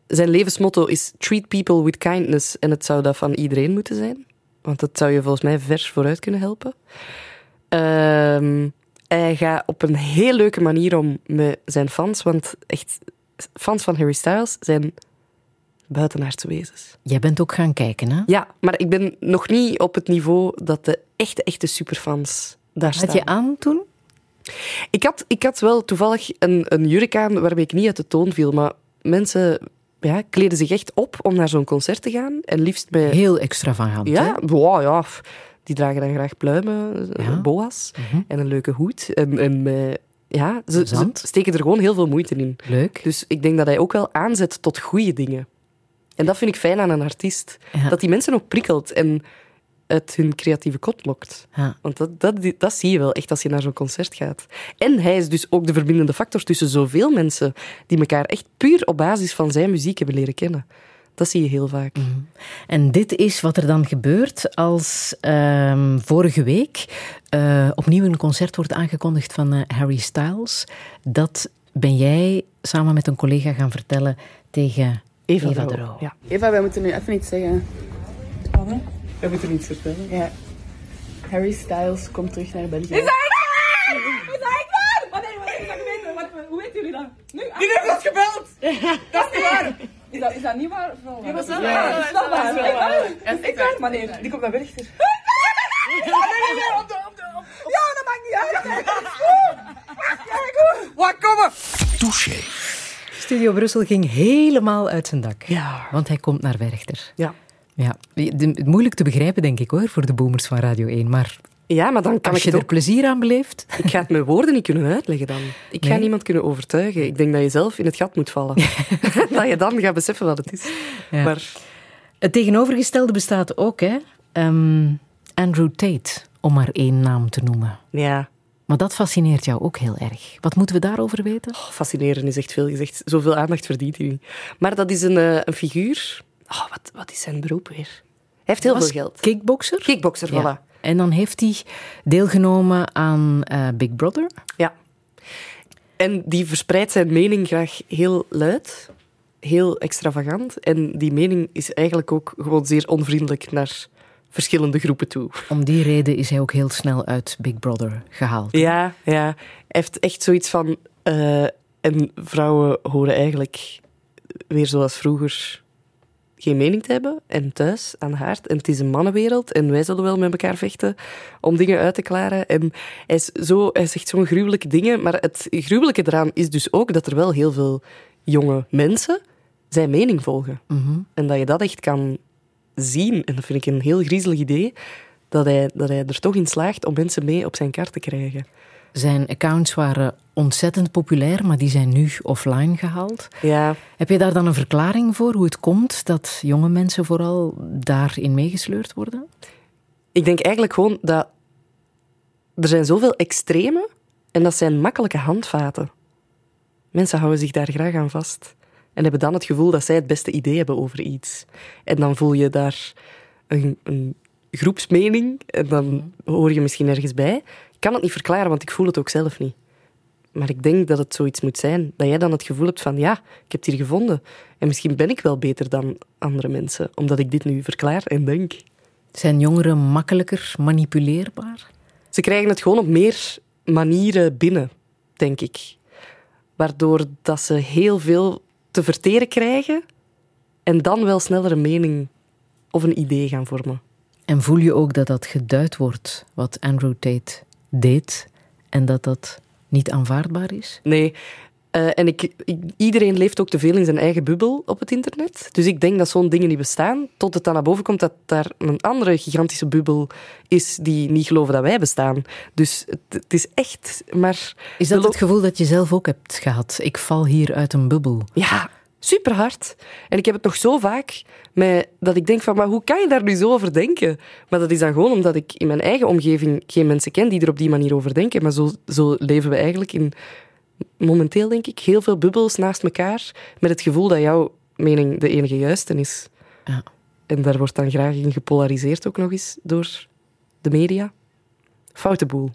Zijn levensmotto is treat people with kindness en het zou dat van iedereen moeten zijn. Want dat zou je volgens mij vers vooruit kunnen helpen. Ehm, hij gaat op een heel leuke manier om met zijn fans, want echt, fans van Harry Styles zijn buitenaardse wezens. Jij bent ook gaan kijken, hè? Ja, maar ik ben nog niet op het niveau dat de echte, echte superfans daar staan. Had je aan toen? Ik had, ik had wel toevallig een, een jurk aan waarmee ik niet uit de toon viel, maar mensen ja, kleden zich echt op om naar zo'n concert te gaan. En liefst met... Heel extravagant, Ja, hè? wow, ja. die dragen dan graag pluimen, eh, Ja. boa's Mhm. en een leuke hoed. En, en eh, ja, ze, steken er gewoon heel veel moeite in. Leuk. Dus ik denk dat hij ook wel aanzet tot goede dingen. En dat vind ik fijn aan een artiest. Ja. Dat die mensen ook prikkelt en uit hun creatieve kot lokt. Ja. Want dat, dat, dat zie je wel echt als je naar zo'n concert gaat. En hij is dus ook de verbindende factor tussen zoveel mensen die elkaar echt puur op basis van zijn muziek hebben leren kennen. Dat zie je heel vaak. En dit is wat er dan gebeurt als ehm, vorige week eh, opnieuw een concert wordt aangekondigd van eh, Harry Styles. Dat ben jij samen met een collega gaan vertellen tegen Eva, Eva de Roo, Roo. ja. Eva, wij moeten nu even iets zeggen. Anne? We moeten niets vertellen. Ja. Harry Styles komt terug naar België. Is dat waar? Is dat echt waar? Nee, is dat geweten? Wat, hoe weten jullie dat? Nu? Wie heeft dat gebeld? (laughs) Dat is niet waar. Is dat, is dat niet waar? Ja, dat is wel waar. Dat is waar. Echt waar? Dat is echt waar. Maar nee, die komt naar Werchter. (laughs) Ja, dat maakt niet uit. Wat komen? Touché. Studio Brussel ging helemaal uit zijn dak. Ja. Want hij komt naar Werchter. Ja. Ja, moeilijk te begrijpen, denk ik hoor, voor de boomers van Radio 1. Maar Ja, maar dan kan als ik je er ook... plezier aan beleeft. Ik ga het met woorden niet kunnen uitleggen dan. Ik ga niemand kunnen overtuigen. Ik denk dat je zelf in het gat moet vallen. (laughs) (laughs) dat je dan gaat beseffen wat het is. Ja. Maar Het tegenovergestelde bestaat ook, hè? Ehm, Andrew Tate, om maar één naam te noemen. ja, Maar dat fascineert jou ook heel erg. Wat moeten we daarover weten? Oh, fascineren is echt veel gezegd. Zoveel aandacht verdient hij niet. Maar dat is een, eh, een figuur. Oh, wat, wat is zijn beroep weer? Hij heeft heel Was veel geld. Kickboxer? Kickboxer, Ja. voilà. En dan heeft hij deelgenomen aan eh, Big Brother. Ja. En die verspreidt zijn mening graag heel luid, heel extravagant. En die mening is eigenlijk ook gewoon zeer onvriendelijk naar verschillende groepen toe. Om die reden is hij ook heel snel uit Big Brother gehaald. Ja, ja. Hij heeft echt zoiets van... eh, en vrouwen horen eigenlijk weer zoals vroeger geen mening te hebben. En thuis, aan de haard. En het is een mannenwereld. En wij zullen wel met elkaar vechten om dingen uit te klaren. En hij, is zo, hij zegt zo'n gruwelijke dingen. Maar het gruwelijke eraan is dus ook dat er wel heel veel jonge mensen zijn mening volgen. Mhm. En dat je dat echt kan zien. En dat vind ik een heel griezelig idee. Dat hij, dat hij er toch in slaagt om mensen mee op zijn kaart te krijgen. Zijn accounts waren ontzettend populair, maar die zijn nu offline gehaald. Ja, Heb je daar dan een verklaring voor hoe het komt dat jonge mensen vooral daarin meegesleurd worden? ik denk eigenlijk gewoon dat er zijn zoveel extreme en dat zijn makkelijke handvaten. Mensen houden zich daar graag aan vast en hebben dan het gevoel dat zij het beste idee hebben over iets. En dan voel je daar een, een groepsmening en dan hoor je misschien ergens bij. Ik kan het niet verklaren, want ik voel het ook zelf niet. Maar ik denk dat het zoiets moet zijn. Dat jij dan het gevoel hebt van, ja, ik heb het hier gevonden. En misschien ben ik wel beter dan andere mensen, omdat ik dit nu verklaar en denk. Zijn jongeren makkelijker manipuleerbaar? Ze krijgen het gewoon op meer manieren binnen, denk ik. Waardoor dat ze heel veel te verteren krijgen en dan wel sneller een mening of een idee gaan vormen. En voel je ook dat dat geduid wordt, wat Andrew Tate deed, en dat dat niet aanvaardbaar is? Nee. Eh, en ik, ik- iedereen leeft ook te veel in zijn eigen bubbel op het internet. Dus ik denk dat zo'n dingen niet bestaan, tot het dan naar boven komt dat daar een andere gigantische bubbel is die niet geloven dat wij bestaan. Dus het, het is echt maar... Is dat het gevoel dat je zelf ook hebt gehad? Ik val hier uit een bubbel. Ja, super hard. En ik heb het nog zo vaak met, dat ik denk van, maar hoe kan je daar nu zo over denken? Maar dat is dan gewoon omdat ik in mijn eigen omgeving geen mensen ken die er op die manier over denken. Maar zo, zo leven we eigenlijk in, momenteel denk ik, heel veel bubbels naast elkaar met het gevoel dat jouw mening de enige juiste is. Ja. En daar wordt dan graag in gepolariseerd ook nog eens door de media. Foute boel.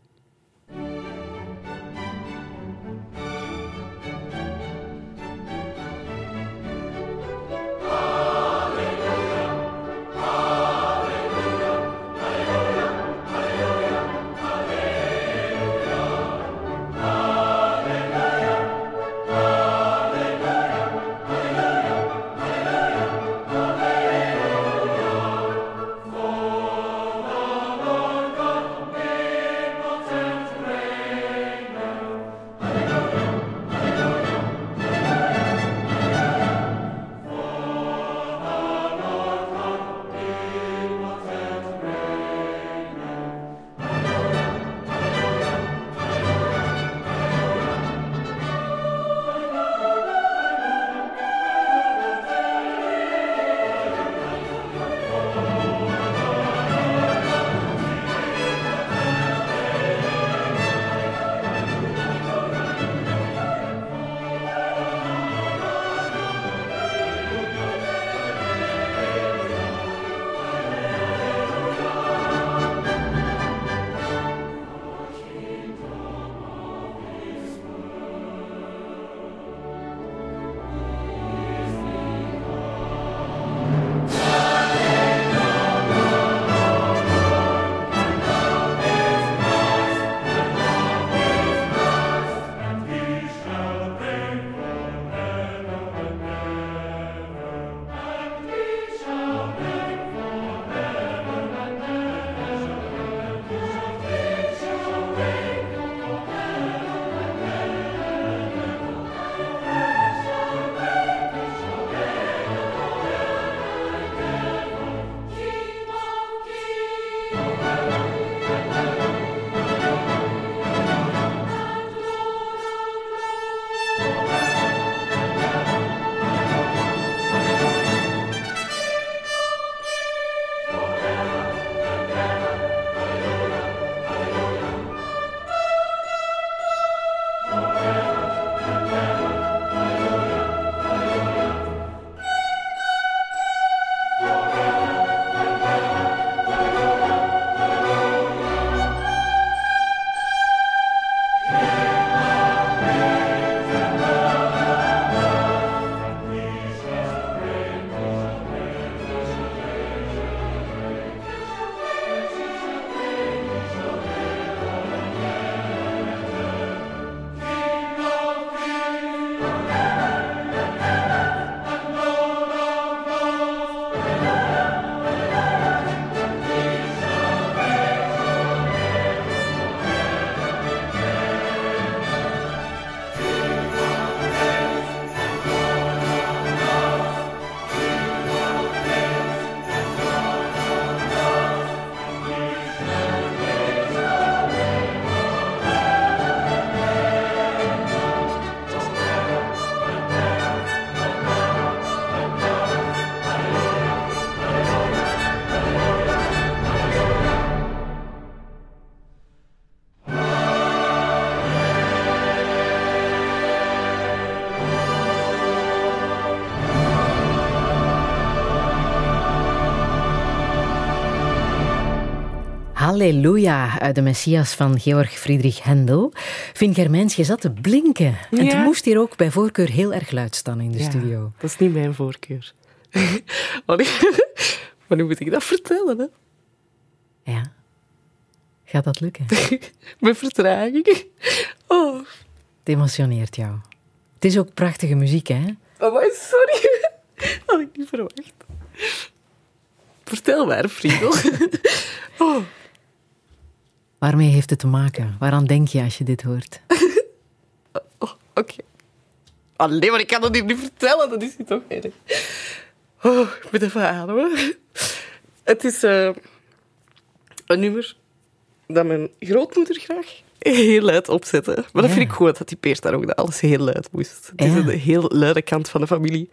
Halleluja uit de Messias van Georg Friedrich Händel. Finn Germijns, je zat te blinken. En het moest hier ook bij voorkeur heel erg luid staan in de Ja, studio. Dat is niet mijn voorkeur. (laughs) (laughs) maar, nu, moet ik dat vertellen, hè? Ja. Gaat dat lukken? (laughs) Met vertraging. Oh, Het emotioneert jou. Het is ook prachtige muziek, hè? oh sorry. Had ik niet verwacht. Vertel maar, Friedel. oh. Waarmee heeft het te maken? Waaraan denk je als je dit hoort? (laughs) Oh, Oké. Allee, maar ik kan dat hier niet vertellen. Dat is niet toch erg. Oh, ik moet even ademen. Het is eh, een nummer dat mijn grootmoeder graag heel luid opzette. Maar dat vind ik goed. Dat typeert daar ook dat alles heel luid moest. Het is een heel luide kant van de familie.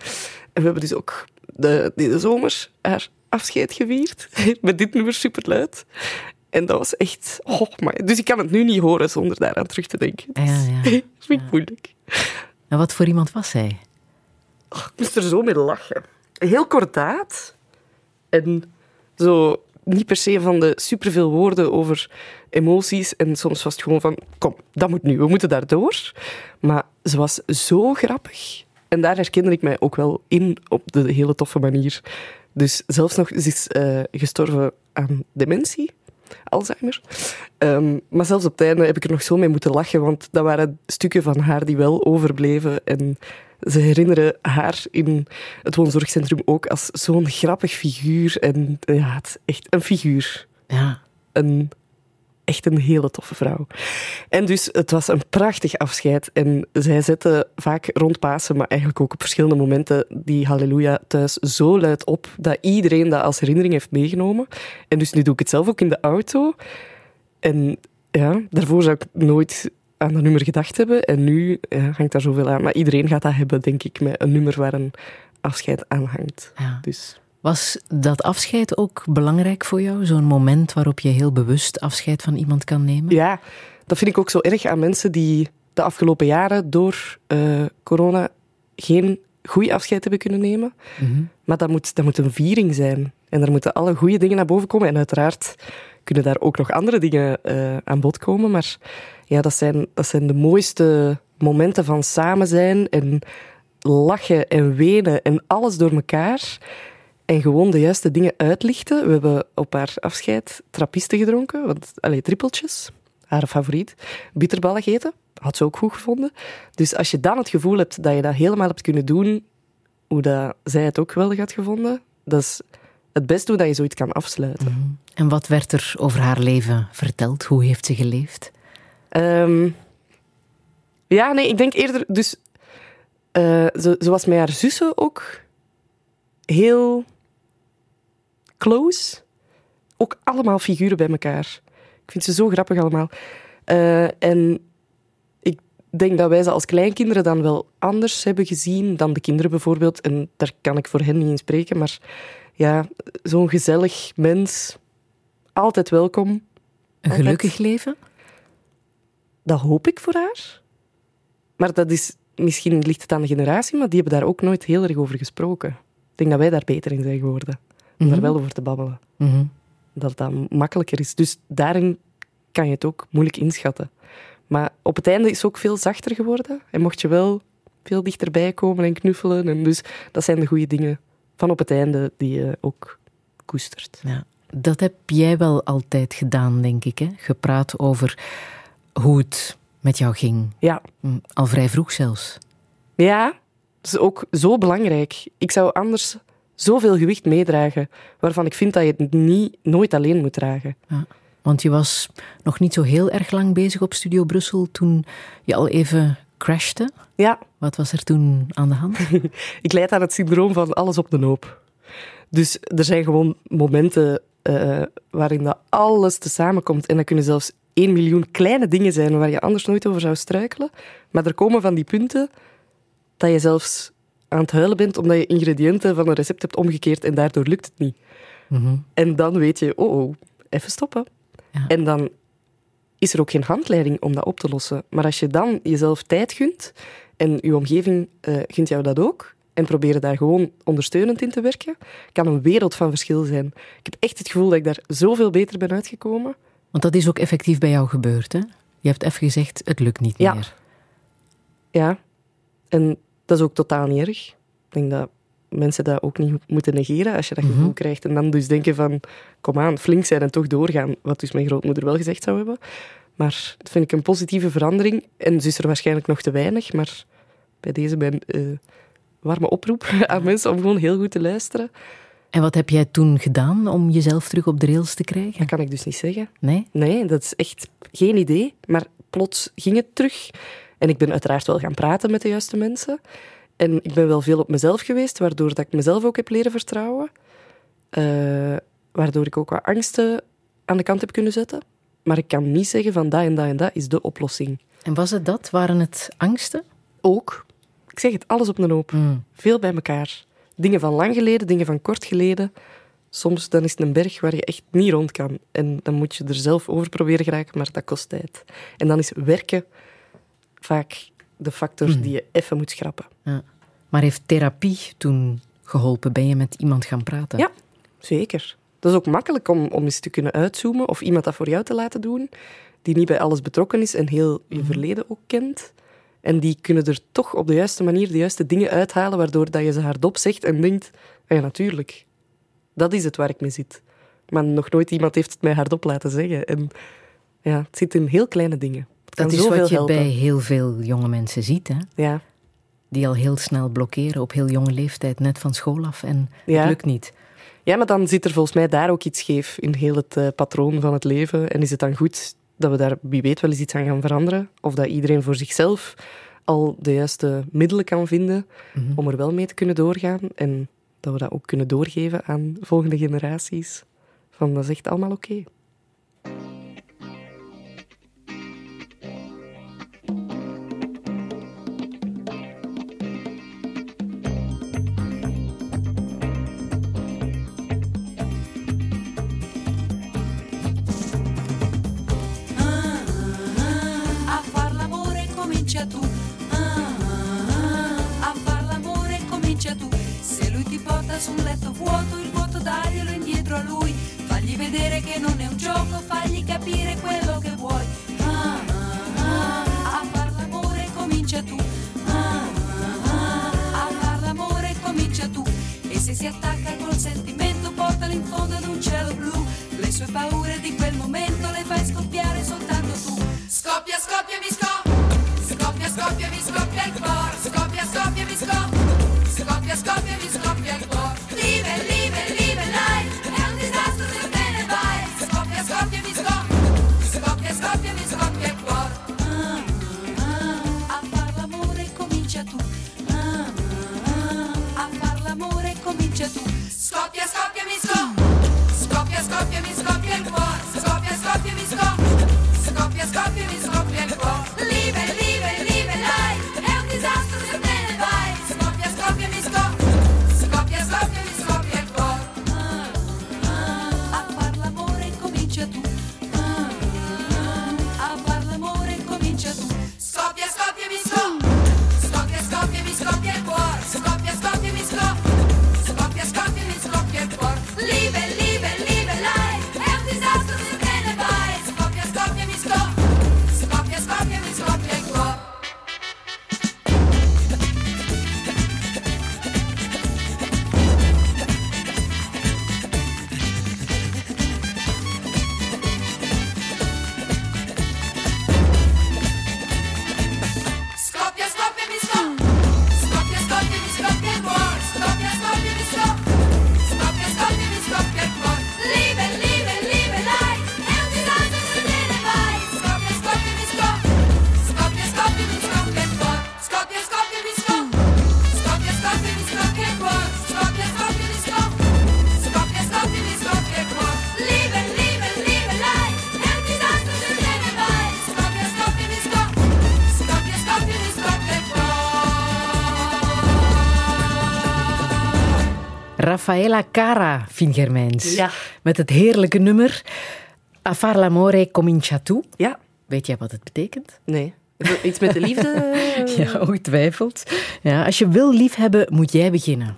En we hebben dus ook de, deze zomer haar afscheid gevierd. (laughs) Met dit nummer superluid. En dat was echt... Oh, maar, dus ik kan het nu niet horen zonder daaraan terug te denken. Ja, ja. (laughs) Dat vind ik moeilijk. En wat voor iemand was zij? Ik moest er zo mee lachen. Heel kordaat. En zo niet per se van de superveel woorden over emoties. En soms was het gewoon van, kom, dat moet nu, we moeten daardoor. Maar ze was zo grappig. En daar herkende ik mij ook wel in op de hele toffe manier. Dus zelfs nog, ze is eh, gestorven aan dementie. Alzheimer. Ehm, maar zelfs op het einde heb ik er nog zo mee moeten lachen, want dat waren stukken van haar die wel overbleven. En ze herinneren haar in het woonzorgcentrum ook als zo'n grappig figuur. En ja, het is echt een figuur. Ja. Een, echt een hele toffe vrouw. En dus, het was een prachtig afscheid. En zij zette vaak rond Pasen, maar eigenlijk ook op verschillende momenten, die Halleluja thuis zo luid op, dat iedereen dat als herinnering heeft meegenomen. En dus nu doe ik het zelf ook in de auto. En ja, daarvoor zou ik nooit aan dat nummer gedacht hebben. En nu ja, hangt daar zoveel aan. Maar iedereen gaat dat hebben, denk ik, met een nummer waar een afscheid aan hangt. Ja. Dus Was dat afscheid ook belangrijk voor jou? Zo'n moment waarop je heel bewust afscheid van iemand kan nemen? ja, dat vind ik ook zo erg aan mensen die de afgelopen jaren door eh, corona geen goed afscheid hebben kunnen nemen. Mhm. Maar dat moet, dat moet een viering zijn. En daar moeten alle goede dingen naar boven komen. En uiteraard kunnen daar ook nog andere dingen eh, aan bod komen. Maar ja, dat zijn, dat zijn de mooiste momenten van samen zijn en lachen en wenen en alles door elkaar. En gewoon de juiste dingen uitlichten. We hebben op haar afscheid trappisten gedronken. Want, allee, trippeltjes. Haar favoriet. Bitterballen gegeten. Had ze ook goed gevonden. Dus als je dan het gevoel hebt dat je dat helemaal hebt kunnen doen hoe dat zij het ook geweldig had gevonden, dat is het beste hoe dat je zoiets kan afsluiten. En wat werd er over haar leven verteld? Hoe heeft ze geleefd? Ehm, ja, nee, ik denk eerder... Dus, eh, ze, ze was met haar zussen ook heel close. Ook allemaal figuren bij elkaar. Ik vind ze zo grappig allemaal. Eh, en ik denk dat wij ze als kleinkinderen dan wel anders hebben gezien dan de kinderen bijvoorbeeld. En daar kan ik voor hen niet in spreken. Maar ja, zo'n gezellig mens. Altijd welkom. Een Altijd. gelukkig leven? Dat hoop ik voor haar. Maar dat is, misschien ligt het aan de generatie, maar die hebben daar ook nooit heel erg over gesproken. Ik denk dat wij daar beter in zijn geworden. Om daar wel over te babbelen. Mhm. Dat dat makkelijker is. Dus daarin kan je het ook moeilijk inschatten. Maar op het einde is het ook veel zachter geworden. En mocht je wel veel dichterbij komen en knuffelen. En dus dat zijn de goede dingen van op het einde die je ook koestert. Ja. Dat heb jij wel altijd gedaan, denk ik. Hè? Gepraat over hoe het met jou ging. Ja, Mm, Al vrij vroeg zelfs. Ja, dat is ook zo belangrijk. Ik zou anders zoveel gewicht meedragen, waarvan ik vind dat je het niet, nooit alleen moet dragen. Ja. Want je was nog niet zo heel erg lang bezig op Studio Brussel toen je al even crashte. Ja, Wat was er toen aan de hand? (laughs) ik leid aan het syndroom van alles op de hoop. Dus er zijn gewoon momenten eh, waarin dat alles tezamen komt. En dat kunnen zelfs één miljoen kleine dingen zijn waar je anders nooit over zou struikelen. Maar er komen van die punten dat je zelfs aan het huilen bent omdat je ingrediënten van een recept hebt omgekeerd en daardoor lukt het niet. Mhm. En dan weet je, oh, oh even stoppen. Ja. En dan is er ook geen handleiding om dat op te lossen. Maar als je dan jezelf tijd gunt en je omgeving eh, gunt jou dat ook, en proberen daar gewoon ondersteunend in te werken, kan een wereld van verschil zijn. Ik heb echt het gevoel dat ik daar zoveel beter ben uitgekomen. Want dat is ook effectief bij jou gebeurd, hè? Je hebt even gezegd, het lukt niet Ja. meer. Ja, en dat is ook totaal niet erg. Ik denk dat mensen dat ook niet moeten negeren als je dat gevoel krijgt. En dan dus denken van, kom aan, flink zijn en toch doorgaan. Wat dus mijn grootmoeder wel gezegd zou hebben. Maar dat vind ik een positieve verandering. En ze is er waarschijnlijk nog te weinig, maar bij deze mijn eh, warme oproep (laughs) aan mensen om gewoon heel goed te luisteren. En wat heb jij toen gedaan om jezelf terug op de rails te krijgen? Dat kan ik dus niet zeggen. Nee? Nee, dat is echt geen idee. Maar plots ging het terug. En ik ben uiteraard wel gaan praten met de juiste mensen. En ik ben wel veel op mezelf geweest, waardoor dat ik mezelf ook heb leren vertrouwen. Eh, waardoor ik ook wat angsten aan de kant heb kunnen zetten. Maar ik kan niet zeggen van dat en dat en dat is de oplossing. En was het dat? Waren het angsten? Ook. Ik zeg het, alles op een hoop. Mm. Veel bij elkaar. Dingen van lang geleden, dingen van kort geleden. Soms dan is het een berg waar je echt niet rond kan. En dan moet je er zelf over proberen geraken, maar dat kost tijd. En dan is werken vaak de factor Mm. die je even moet schrappen. Ja. Maar heeft therapie toen geholpen? Ben je met iemand gaan praten? Ja, zeker. Dat is ook makkelijk om, om eens te kunnen uitzoomen of iemand dat voor jou te laten doen, die niet bij alles betrokken is en heel je verleden ook kent. En die kunnen er toch op de juiste manier de juiste dingen uithalen, waardoor dat je ze hardop zegt en denkt, "Ah ja, natuurlijk. Dat is het waar ik mee zit. Maar nog nooit iemand heeft het mij hardop laten zeggen. En ja, het zit in heel kleine dingen. Dat is wat je helpen. bij heel veel jonge mensen ziet, hè? Ja. Die al heel snel blokkeren op heel jonge leeftijd, net van school af. En Ja. het lukt niet. Ja, maar dan zit er volgens mij daar ook iets scheef in heel het eh, patroon van het leven. En is het dan goed dat we daar wie weet wel eens iets aan gaan veranderen? Of dat iedereen voor zichzelf al de juiste middelen kan vinden om er wel mee te kunnen doorgaan. En dat we dat ook kunnen doorgeven aan volgende generaties. Van dat is echt allemaal oké. Porta su un letto vuoto, il vuoto daglielo indietro a lui. Fagli vedere che non è un gioco, fagli capire quello che vuoi. Ah, ah, ah. A far l'amore comincia tu. Ah, ah, ah. A far l'amore comincia tu. E se si attacca col sentimento, portalo in fondo ad un cielo blu. Le sue paure di quel momento le fai scoppiare soltanto tu. Scoppia, scoppia, mi scoppia. Scoppia, scoppia, mi scoppia il cuore. Scoppia, scoppia, mi scoppia. Scoppia, scoppia, mi scoppia Rafaela Cara, Fien Germijns. Ja. Met het heerlijke nummer A far l'amore comincia tu. Ja. Weet jij wat het betekent? Nee. Iets met de liefde? (laughs) Ja, ongetwijfeld. Ja, als je wil liefhebben, moet jij beginnen.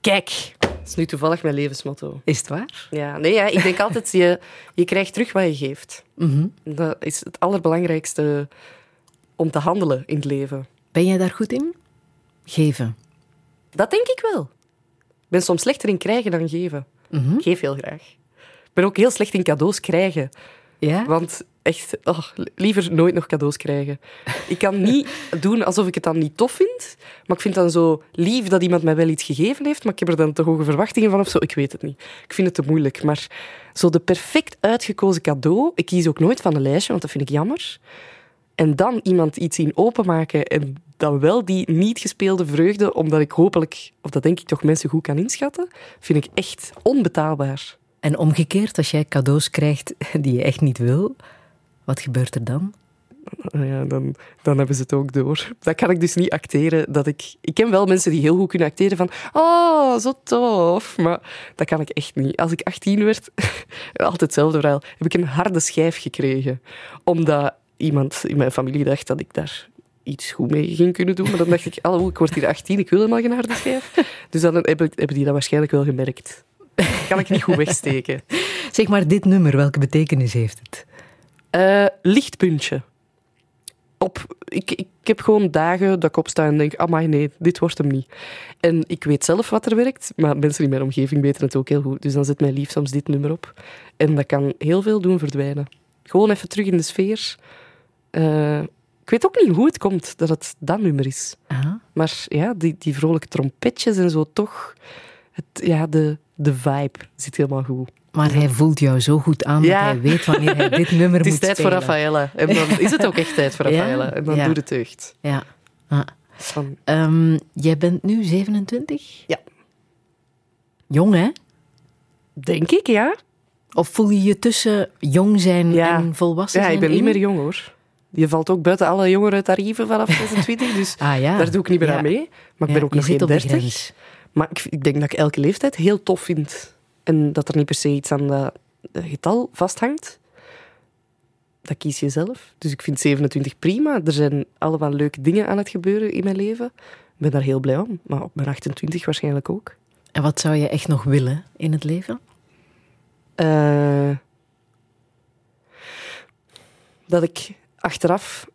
Kijk. Dat is nu toevallig mijn levensmotto. Is het waar? Ja, nee, ja, ik denk altijd, je, je krijgt terug wat je geeft. Mhm. Dat is het allerbelangrijkste om te handelen in het leven. Ben jij daar goed in? Geven. Dat denk ik wel. Ik ben soms slechter in krijgen dan geven. Mhm. Ik geef heel graag. Ik ben ook heel slecht in cadeaus krijgen. Ja? Want echt, oh, liever nooit nog cadeaus krijgen. Ik kan niet (laughs) doen alsof ik het dan niet tof vind, maar ik vind het dan zo lief dat iemand mij wel iets gegeven heeft, maar ik heb er dan te hoge verwachtingen van of zo. Ik weet het niet. Ik vind het te moeilijk. Maar zo de perfect uitgekozen cadeau, ik kies ook nooit van een lijstje, want dat vind ik jammer. En dan iemand iets zien openmaken en dan wel die niet gespeelde vreugde, omdat ik hopelijk, of dat denk ik toch, mensen goed kan inschatten, vind ik echt onbetaalbaar. En omgekeerd, als jij cadeaus krijgt die je echt niet wil, wat gebeurt er dan? Nou ja, dan, dan hebben ze het ook door. Dat kan ik dus niet acteren. Dat ik, ik ken wel mensen die heel goed kunnen acteren van oh, zo tof. Maar dat kan ik echt niet. Als ik 18 werd, (laughs) altijd hetzelfde verhaal, heb ik een harde schijf gekregen. Omdat iemand in mijn familie dacht dat ik daar iets goed mee ging kunnen doen. Maar dan dacht ik, hallo, ik word hier 18, ik wil helemaal geen harde schijf. Dus dan hebben, hebben die dat waarschijnlijk wel gemerkt. (laughs) kan ik niet goed wegsteken. Zeg maar, dit nummer, welke betekenis heeft het? Eh, lichtpuntje. Op, ik, ik heb gewoon dagen dat ik opsta en denk, amai nee, dit wordt hem niet. En ik weet zelf wat er werkt, maar mensen in mijn omgeving weten het ook heel goed. Dus dan zet mijn lief soms dit nummer op. En dat kan heel veel doen verdwijnen. Gewoon even terug in de sfeer. Eh, ik weet ook niet hoe het komt dat het dat nummer is. Aha. Maar ja, die, die vrolijke trompetjes en zo toch... Het, ja, de, de vibe zit helemaal goed. Maar hij voelt jou zo goed aan Ja. dat hij weet wanneer hij dit nummer (laughs) Het is moet tijd voor spelen. Raffaella. En dan is het ook echt tijd voor (laughs) Ja? Raffaella. En dan Ja. doet het deugd. Ja. Ah. Van, Ehm, jij bent nu 27? Ja. Jong, hè? denk ik, ja. Of voel je je tussen jong zijn Ja. en volwassen Ja, zijn ik ben niet meer jong hoor. Je valt ook buiten alle jongere tarieven vanaf (laughs) 26, dus Ah ja. daar doe ik niet meer Ja. aan mee. Maar ik ben ook nog geen op de 30. grens. Maar ik, ik denk dat ik elke leeftijd heel tof vind. En dat er niet per se iets aan dat getal vasthangt. Dat kies je zelf. Dus ik vind 27 prima. Er zijn allemaal leuke dingen aan het gebeuren in mijn leven. Ik ben daar heel blij om. Maar op mijn 28 waarschijnlijk ook. En wat zou je echt nog willen in het leven? Eh, dat ik achteraf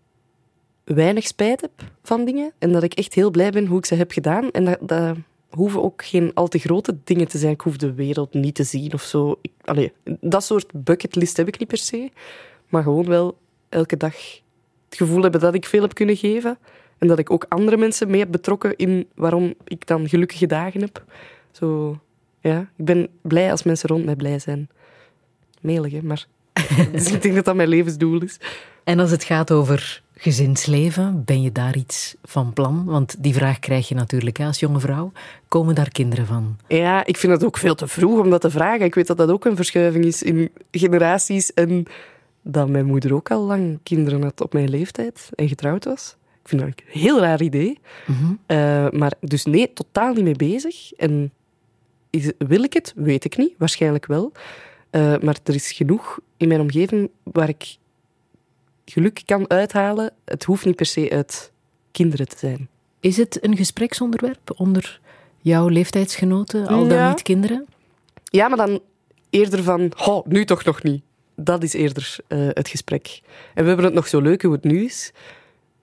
weinig spijt heb van dingen. En dat ik echt heel blij ben hoe ik ze heb gedaan. En dat, dat hoeven ook geen al te grote dingen te zijn. Ik hoef de wereld niet te zien of zo. Allee, dat soort bucketlist heb ik niet per se. Maar gewoon wel elke dag het gevoel hebben dat ik veel heb kunnen geven. En dat ik ook andere mensen mee heb betrokken in waarom ik dan gelukkige dagen heb. Zo, ja, ik ben blij als mensen rond mij blij zijn. Melig, hè, maar (laughs) dus ik denk dat dat mijn levensdoel is. En als het gaat over gezinsleven, ben je daar iets van plan? Want die vraag krijg je natuurlijk hè, als jonge vrouw. Komen daar kinderen van? Ja, ik vind het ook veel te vroeg om dat te vragen. Ik weet dat dat ook een verschuiving is in generaties. En dat mijn moeder ook al lang kinderen had op mijn leeftijd en getrouwd was. Ik vind dat een heel raar idee. Mhm. Eh, maar dus nee, totaal niet mee bezig. En is, wil ik het? Weet ik niet. Waarschijnlijk wel. Eh, maar er is genoeg in mijn omgeving waar ik geluk kan uithalen. Het hoeft niet per se uit kinderen te zijn. Is het een gespreksonderwerp onder jouw leeftijdsgenoten, al dan Ja. niet kinderen? Ja, maar dan eerder van, oh, nu toch nog niet. Dat is eerder eh, het gesprek. En we hebben het nog zo leuk hoe het nu is.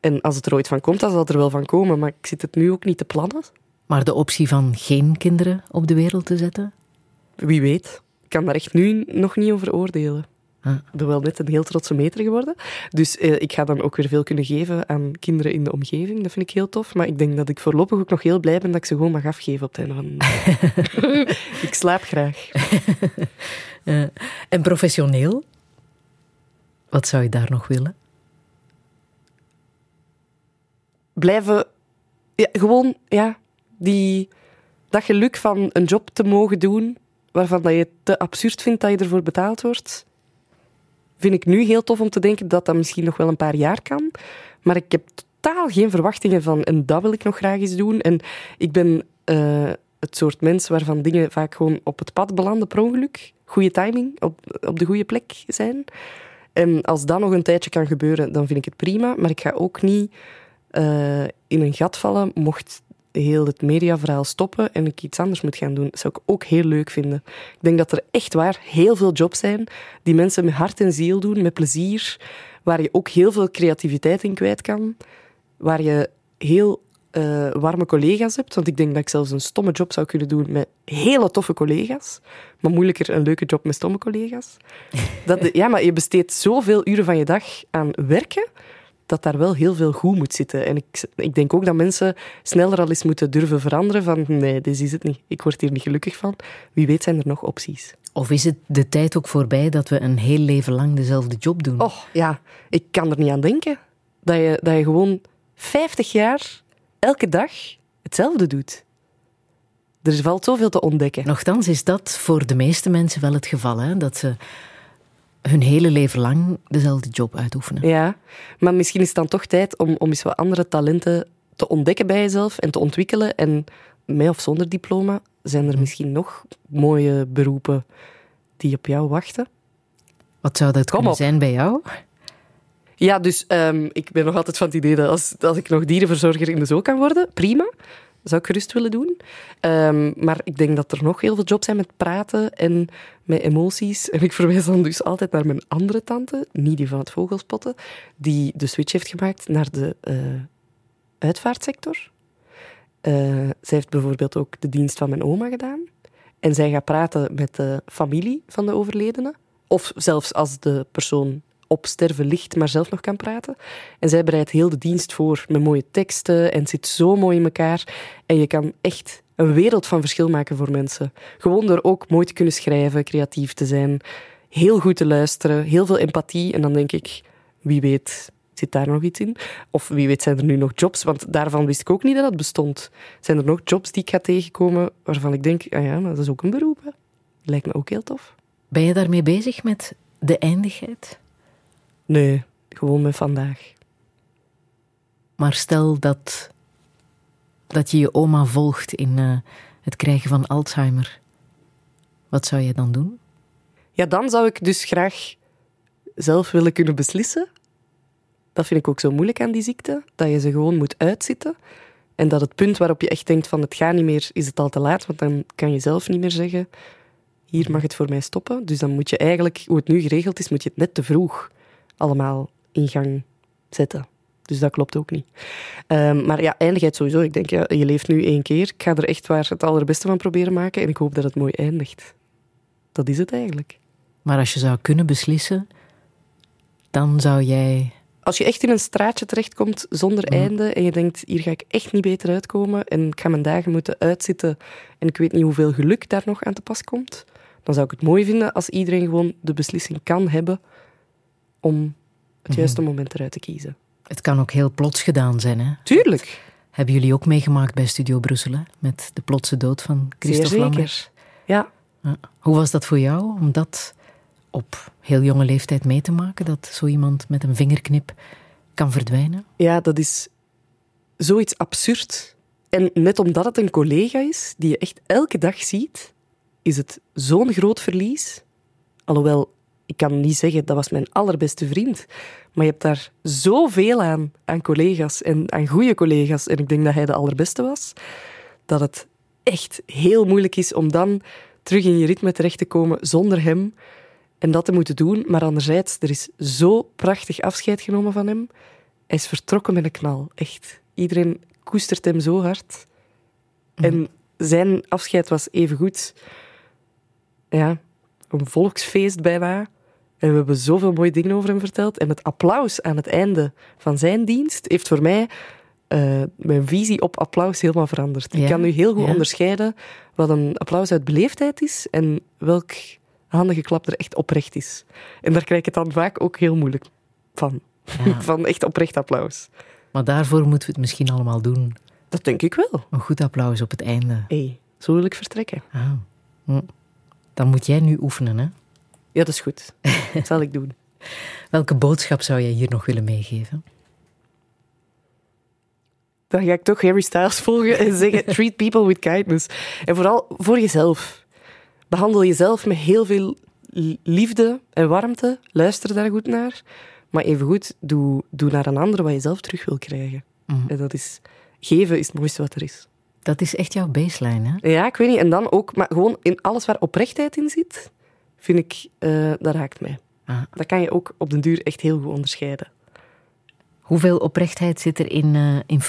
En als het er ooit van komt, dan zal het er wel van komen. Maar ik zit het nu ook niet te plannen. Maar de optie van geen kinderen op de wereld te zetten? Wie weet. Ik kan daar echt nu nog niet over oordelen. Ah. Ik ben wel net een heel trotse meter geworden. Dus eh, ik ga dan ook weer veel kunnen geven aan kinderen in de omgeving. Dat vind ik heel tof. Maar ik denk dat ik voorlopig ook nog heel blij ben dat ik ze gewoon mag afgeven op het einde van de. (laughs) Ik slaap graag. (laughs) En professioneel? Wat zou je daar nog willen? blijven... Ja, gewoon, ja, die, dat geluk van een job te mogen doen waarvan dat je het te absurd vindt dat je ervoor betaald wordt, vind ik nu heel tof om te denken dat dat misschien nog wel een paar jaar kan. Maar ik heb totaal geen verwachtingen van en dat wil ik nog graag eens doen. En ik ben eh, het soort mens waarvan dingen vaak gewoon op het pad belanden per ongeluk. Goede timing, op, op de goede plek zijn. En als dat nog een tijdje kan gebeuren, dan vind ik het prima. Maar ik ga ook niet eh, in een gat vallen mocht heel het mediaverhaal stoppen en ik iets anders moet gaan doen. Zou ik ook heel leuk vinden. Ik denk dat er echt waar heel veel jobs zijn die mensen met hart en ziel doen, met plezier, waar je ook heel veel creativiteit in kwijt kan, waar je heel eh, warme collega's hebt. Want ik denk dat ik zelfs een stomme job zou kunnen doen met hele toffe collega's. Maar moeilijker een leuke job met stomme collega's. Dat ja, maar je besteedt zoveel uren van je dag aan werken, dat daar wel heel veel goed moet zitten. En ik, ik denk ook dat mensen sneller al eens moeten durven veranderen van nee, dit is het niet. Ik word hier niet gelukkig van. Wie weet zijn er nog opties. Of is het de tijd ook voorbij dat we een heel leven lang dezelfde job doen? Oh, ja. Ik kan er niet aan denken. Dat je, dat je gewoon 50 jaar elke dag hetzelfde doet. Er valt zoveel te ontdekken. Nochtans is dat voor de meeste mensen wel het geval, hè? dat ze hun hele leven lang dezelfde job uitoefenen. Ja, maar misschien is het dan toch tijd om, om eens wat andere talenten te ontdekken bij jezelf en te ontwikkelen. En met of zonder diploma zijn er misschien nog mooie beroepen die op jou wachten. Wat zou dat Kom kunnen op. zijn bij jou? Ja, dus ehm, ik ben nog altijd van het idee dat als, als ik nog dierenverzorger in de zoo kan worden, prima. Zou ik gerust willen doen. Ehm, maar ik denk dat er nog heel veel jobs zijn met praten en met emoties. En ik verwijs dan dus altijd naar mijn andere tante, niet die van het vogelspotten, die de switch heeft gemaakt naar de eh, uitvaartsector. Eh, zij heeft bijvoorbeeld ook de dienst van mijn oma gedaan. En zij gaat praten met de familie van de overledene. Of zelfs als de persoon op sterven ligt, maar zelf nog kan praten. En zij bereidt heel de dienst voor met mooie teksten en zit zo mooi in elkaar. En je kan echt een wereld van verschil maken voor mensen. Gewoon door ook mooi te kunnen schrijven, creatief te zijn, heel goed te luisteren, heel veel empathie. En dan denk ik, wie weet zit daar nog iets in? Of wie weet zijn er nu nog jobs? Want daarvan wist ik ook niet dat het bestond. Zijn er nog jobs die ik ga tegenkomen waarvan ik denk, ah ja, dat is ook een beroep. Lijkt me ook heel tof. Ben je daarmee bezig met de eindigheid? Nee, gewoon met vandaag. Maar stel dat, dat je je oma volgt in eh, het krijgen van Alzheimer. Wat zou je dan doen? Ja, dan zou ik dus graag zelf willen kunnen beslissen. Dat vind ik ook zo moeilijk aan die ziekte, dat je ze gewoon moet uitzitten. En dat het punt waarop je echt denkt van het gaat niet meer, is het al te laat, want dan kan je zelf niet meer zeggen, hier mag het voor mij stoppen. Dus dan moet je eigenlijk, hoe het nu geregeld is, moet je het net te vroeg allemaal in gang zetten. Dus dat klopt ook niet. Ehm, maar ja, eindigheid sowieso. Ik denk, ja, je leeft nu één keer. Ik ga er echt waar het allerbeste van proberen maken en ik hoop dat het mooi eindigt. Dat is het eigenlijk. Maar als je zou kunnen beslissen, dan zou jij. Als je echt in een straatje terechtkomt zonder einde en je denkt, hier ga ik echt niet beter uitkomen en ik ga mijn dagen moeten uitzitten en ik weet niet hoeveel geluk daar nog aan te pas komt, dan zou ik het mooi vinden als iedereen gewoon de beslissing kan hebben om het juiste moment eruit te kiezen. Het kan ook heel plots gedaan zijn. Hè? Tuurlijk. Hebben jullie ook meegemaakt bij Studio Brussel, hè? met de plotse dood van Christophe. Ja. Ja. Hoe was dat voor jou om dat op heel jonge leeftijd mee te maken? Dat zo iemand met een vingerknip kan verdwijnen? Ja, dat is zoiets absurd. En net omdat het een collega is die je echt elke dag ziet, is het zo'n groot verlies. Alhoewel, ik kan niet zeggen dat was mijn allerbeste vriend. Maar je hebt daar zoveel aan, aan collega's en aan goede collega's. En ik denk dat hij de allerbeste was. Dat het echt heel moeilijk is om dan terug in je ritme terecht te komen zonder hem. En dat te moeten doen. Maar anderzijds, er is zo prachtig afscheid genomen van hem. Hij is vertrokken met een knal. Echt. Iedereen koestert hem zo hard. En zijn afscheid was even goed. Ja, een volksfeest bijna. En we hebben zoveel mooie dingen over hem verteld. En het applaus aan het einde van zijn dienst heeft voor mij eh, mijn visie op applaus helemaal veranderd. Ja? Ik kan nu heel goed Ja. onderscheiden wat een applaus uit beleefdheid is en welk handige klap er echt oprecht is. En daar krijg ik het dan vaak ook heel moeilijk van. Ja. (laughs) Van echt oprecht applaus. Maar daarvoor moeten we het misschien allemaal doen. Dat denk ik wel. Een goed applaus op het einde. Hé, zo wil ik vertrekken. Ah. Hm. Dan moet jij nu oefenen, hè? Ja, dat is goed. Dat zal ik doen. (laughs) Welke boodschap zou jij hier nog willen meegeven? Dan ga ik toch Harry Styles volgen en zeggen: (laughs) treat people with kindness. En vooral voor jezelf. Behandel jezelf met heel veel li- liefde en warmte. Luister daar goed naar. Maar evengoed, doe, doe naar een ander wat je zelf terug wil krijgen. Mhm. En dat is... Geven is het mooiste wat er is. Dat is echt jouw baseline, hè? Ja, ik weet niet. En dan ook, maar gewoon in alles waar oprechtheid in zit, vind ik, eh, dat raakt mij. Ah. Dat kan je ook op den duur echt heel goed onderscheiden. Hoeveel oprechtheid zit er in, eh in?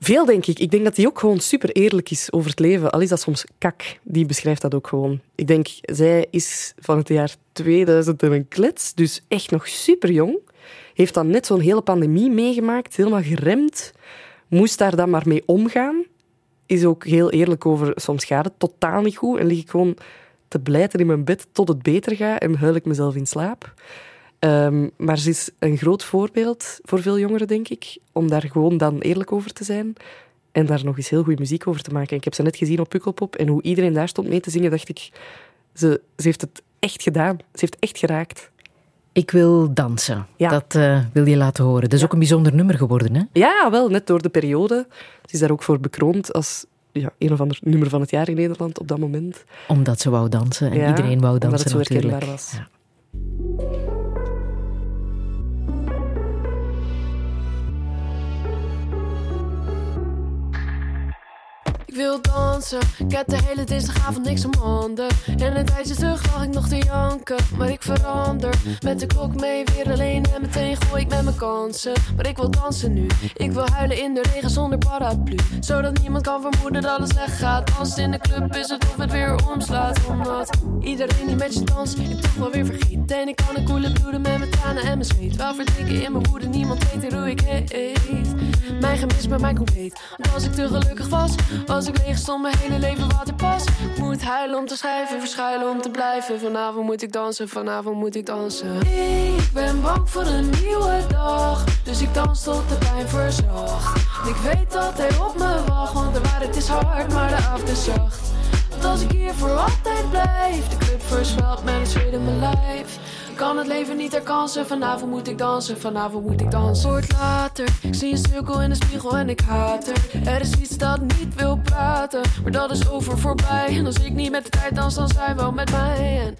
Veel, denk ik. Ik denk dat hij ook gewoon super eerlijk is over het leven. Al is dat soms kak. Die beschrijft dat ook gewoon. Ik denk, zij is van het jaar 2000 en een klets, dus echt nog super jong. Heeft dan net zo'n hele pandemie meegemaakt, helemaal geremd. Moest daar dan maar mee omgaan. Is ook heel eerlijk over, soms gaat het totaal niet goed en lig ik gewoon te blijten in mijn bed tot het beter gaat en huil ik mezelf in slaap. Ehm, maar ze is een groot voorbeeld voor veel jongeren, denk ik, om daar gewoon dan eerlijk over te zijn en daar nog eens heel goede muziek over te maken. Ik heb ze net gezien op Pukkelpop en hoe iedereen daar stond mee te zingen, dacht ik, ze, ze heeft het echt gedaan. Ze heeft echt geraakt. Ik wil dansen. Ja. Dat eh, wil je laten horen. Dat is ook een bijzonder nummer geworden, hè? Ja, wel, net door de periode. Ze is daar ook voor bekroond als ja, een of ander nummer van het jaar in Nederland op dat moment. Omdat ze wou dansen en Ja, iedereen wou omdat dansen het zo natuurlijk. herkenbaar was. Ja. Ik wil dansen, ik heb de hele dinsdagavond niks om handen. En een tijdje terug lag ik nog te janken, maar ik verander. Met de klok mee weer alleen en meteen gooi ik met mijn kansen. Maar ik wil dansen nu, ik wil huilen in de regen zonder paraplu. Zodat niemand kan vermoeden dat het slecht gaat. Het in de club is het of het weer omslaat. Omdat iedereen die met je danst, ik toch wel weer vergeet. En ik kan een koele bloeden met mijn tranen en mijn zweet. Wel verdrinken in mijn woede, niemand weet hoe ik heet. Mijn gemis bij mij compleet. Als ik te gelukkig was, als ik leeg stond mijn hele leven waterpas. Ik moet huilen om te schrijven, verschuilen om te blijven. Vanavond moet ik dansen, vanavond moet ik dansen. Ik ben bang voor een nieuwe dag, dus ik dans tot de pijn verzacht. Ik weet dat hij op me wacht, want de waarheid is hard, maar de avond is zacht. Want als ik hier voor altijd blijf, de club het zweet in mijn lijf. Kan het leven niet herkansen, vanavond moet ik dansen, vanavond moet ik dansen. Wordt later, ik zie een cirkel in de spiegel en ik haat er. Er is iets dat niet wil praten, maar dat is over voorbij. En als ik niet met de tijd dans, dan zij wel met mij. En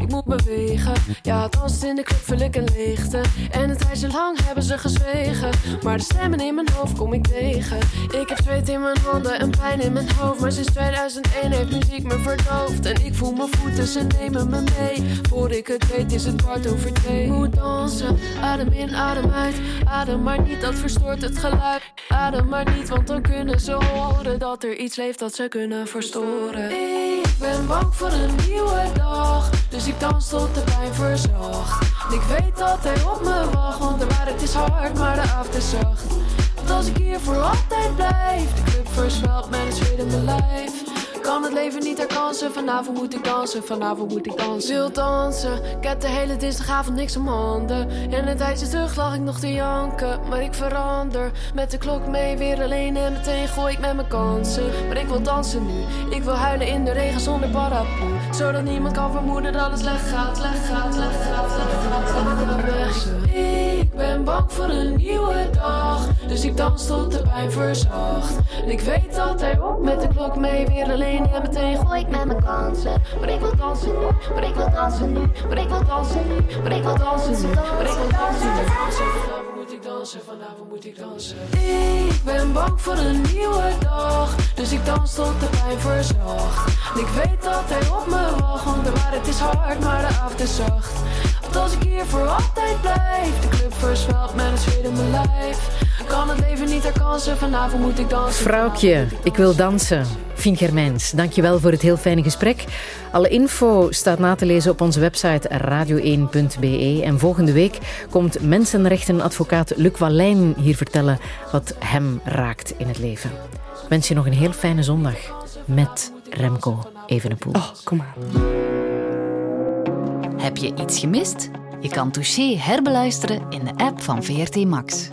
ik moet bewegen, ja, dansen in de club vul ik een leegte. En een tijdje lang hebben ze gezwegen, maar de stemmen in mijn hoofd kom ik tegen. Ik heb zweet in mijn handen en pijn in mijn hoofd, maar sinds 2001 heeft muziek me verdoofd. En ik voel mijn voeten, ze nemen me mee. Voor ik het weet is het kwart over twee. Moet dansen, adem in, adem uit. Adem maar niet, dat verstoort het geluid. Adem maar niet, want dan kunnen ze horen dat er iets leeft dat ze kunnen verstoren. Ik ben bang voor een nieuwe dag, dus ik dans tot de pijn verzacht. Ik weet dat hij op me wacht, want de waarheid is hard, maar de avond is zacht. Want als ik hier voor altijd blijf, de club versmelt met het zweet lijf. Kan het leven niet herkansen, vanavond moet ik dansen, vanavond moet ik dansen. Wil dansen, ik heb de hele dinsdagavond niks om handen. En een tijdje terug lag ik nog te janken, maar ik verander. Met de klok mee weer alleen en meteen gooi ik met mijn kansen. Maar ik wil dansen nu, ik wil huilen in de regen zonder paraplu. Zodat niemand kan vermoeden dat het slecht gaat, slecht gaat, slecht gaat, slecht gaat. Ik ben bang voor een nieuwe dag, dus ik dans tot de pijn verzacht. En ik weet dat hij op met de klok mee weer alleen en meteen gooi ik met mijn kansen. Maar ik wil dansen nu, maar ik wil dansen nu, maar ik wil dansen nu, maar ik wil dansen nu, maar ik wil dansen nu. Ik dansen, vanavond moet ik dansen. Ik ben bang voor een nieuwe dag, dus ik dans tot de pijn verzacht. Ik weet dat hij op me wacht, want de waarheid is hard, maar de avond is zacht. Want als ik hier voor altijd blijf, de club verswelt met het zweet in mijn lijf. Kan het leven niet herkansen, vanavond moet ik dansen. Vrouwtje, ik wil dansen. Fien Germijns, dankjewel voor het heel fijne gesprek. Alle info staat na te lezen op onze website radio1.be. En volgende week komt mensenrechtenadvocaat Luc Wallijn hier vertellen wat hem raakt in het leven. Ik wens je nog een heel fijne zondag met Remco Evenepoel. Oh, kom maar. Heb je iets gemist? Je kan Touché herbeluisteren in de app van VRT Max.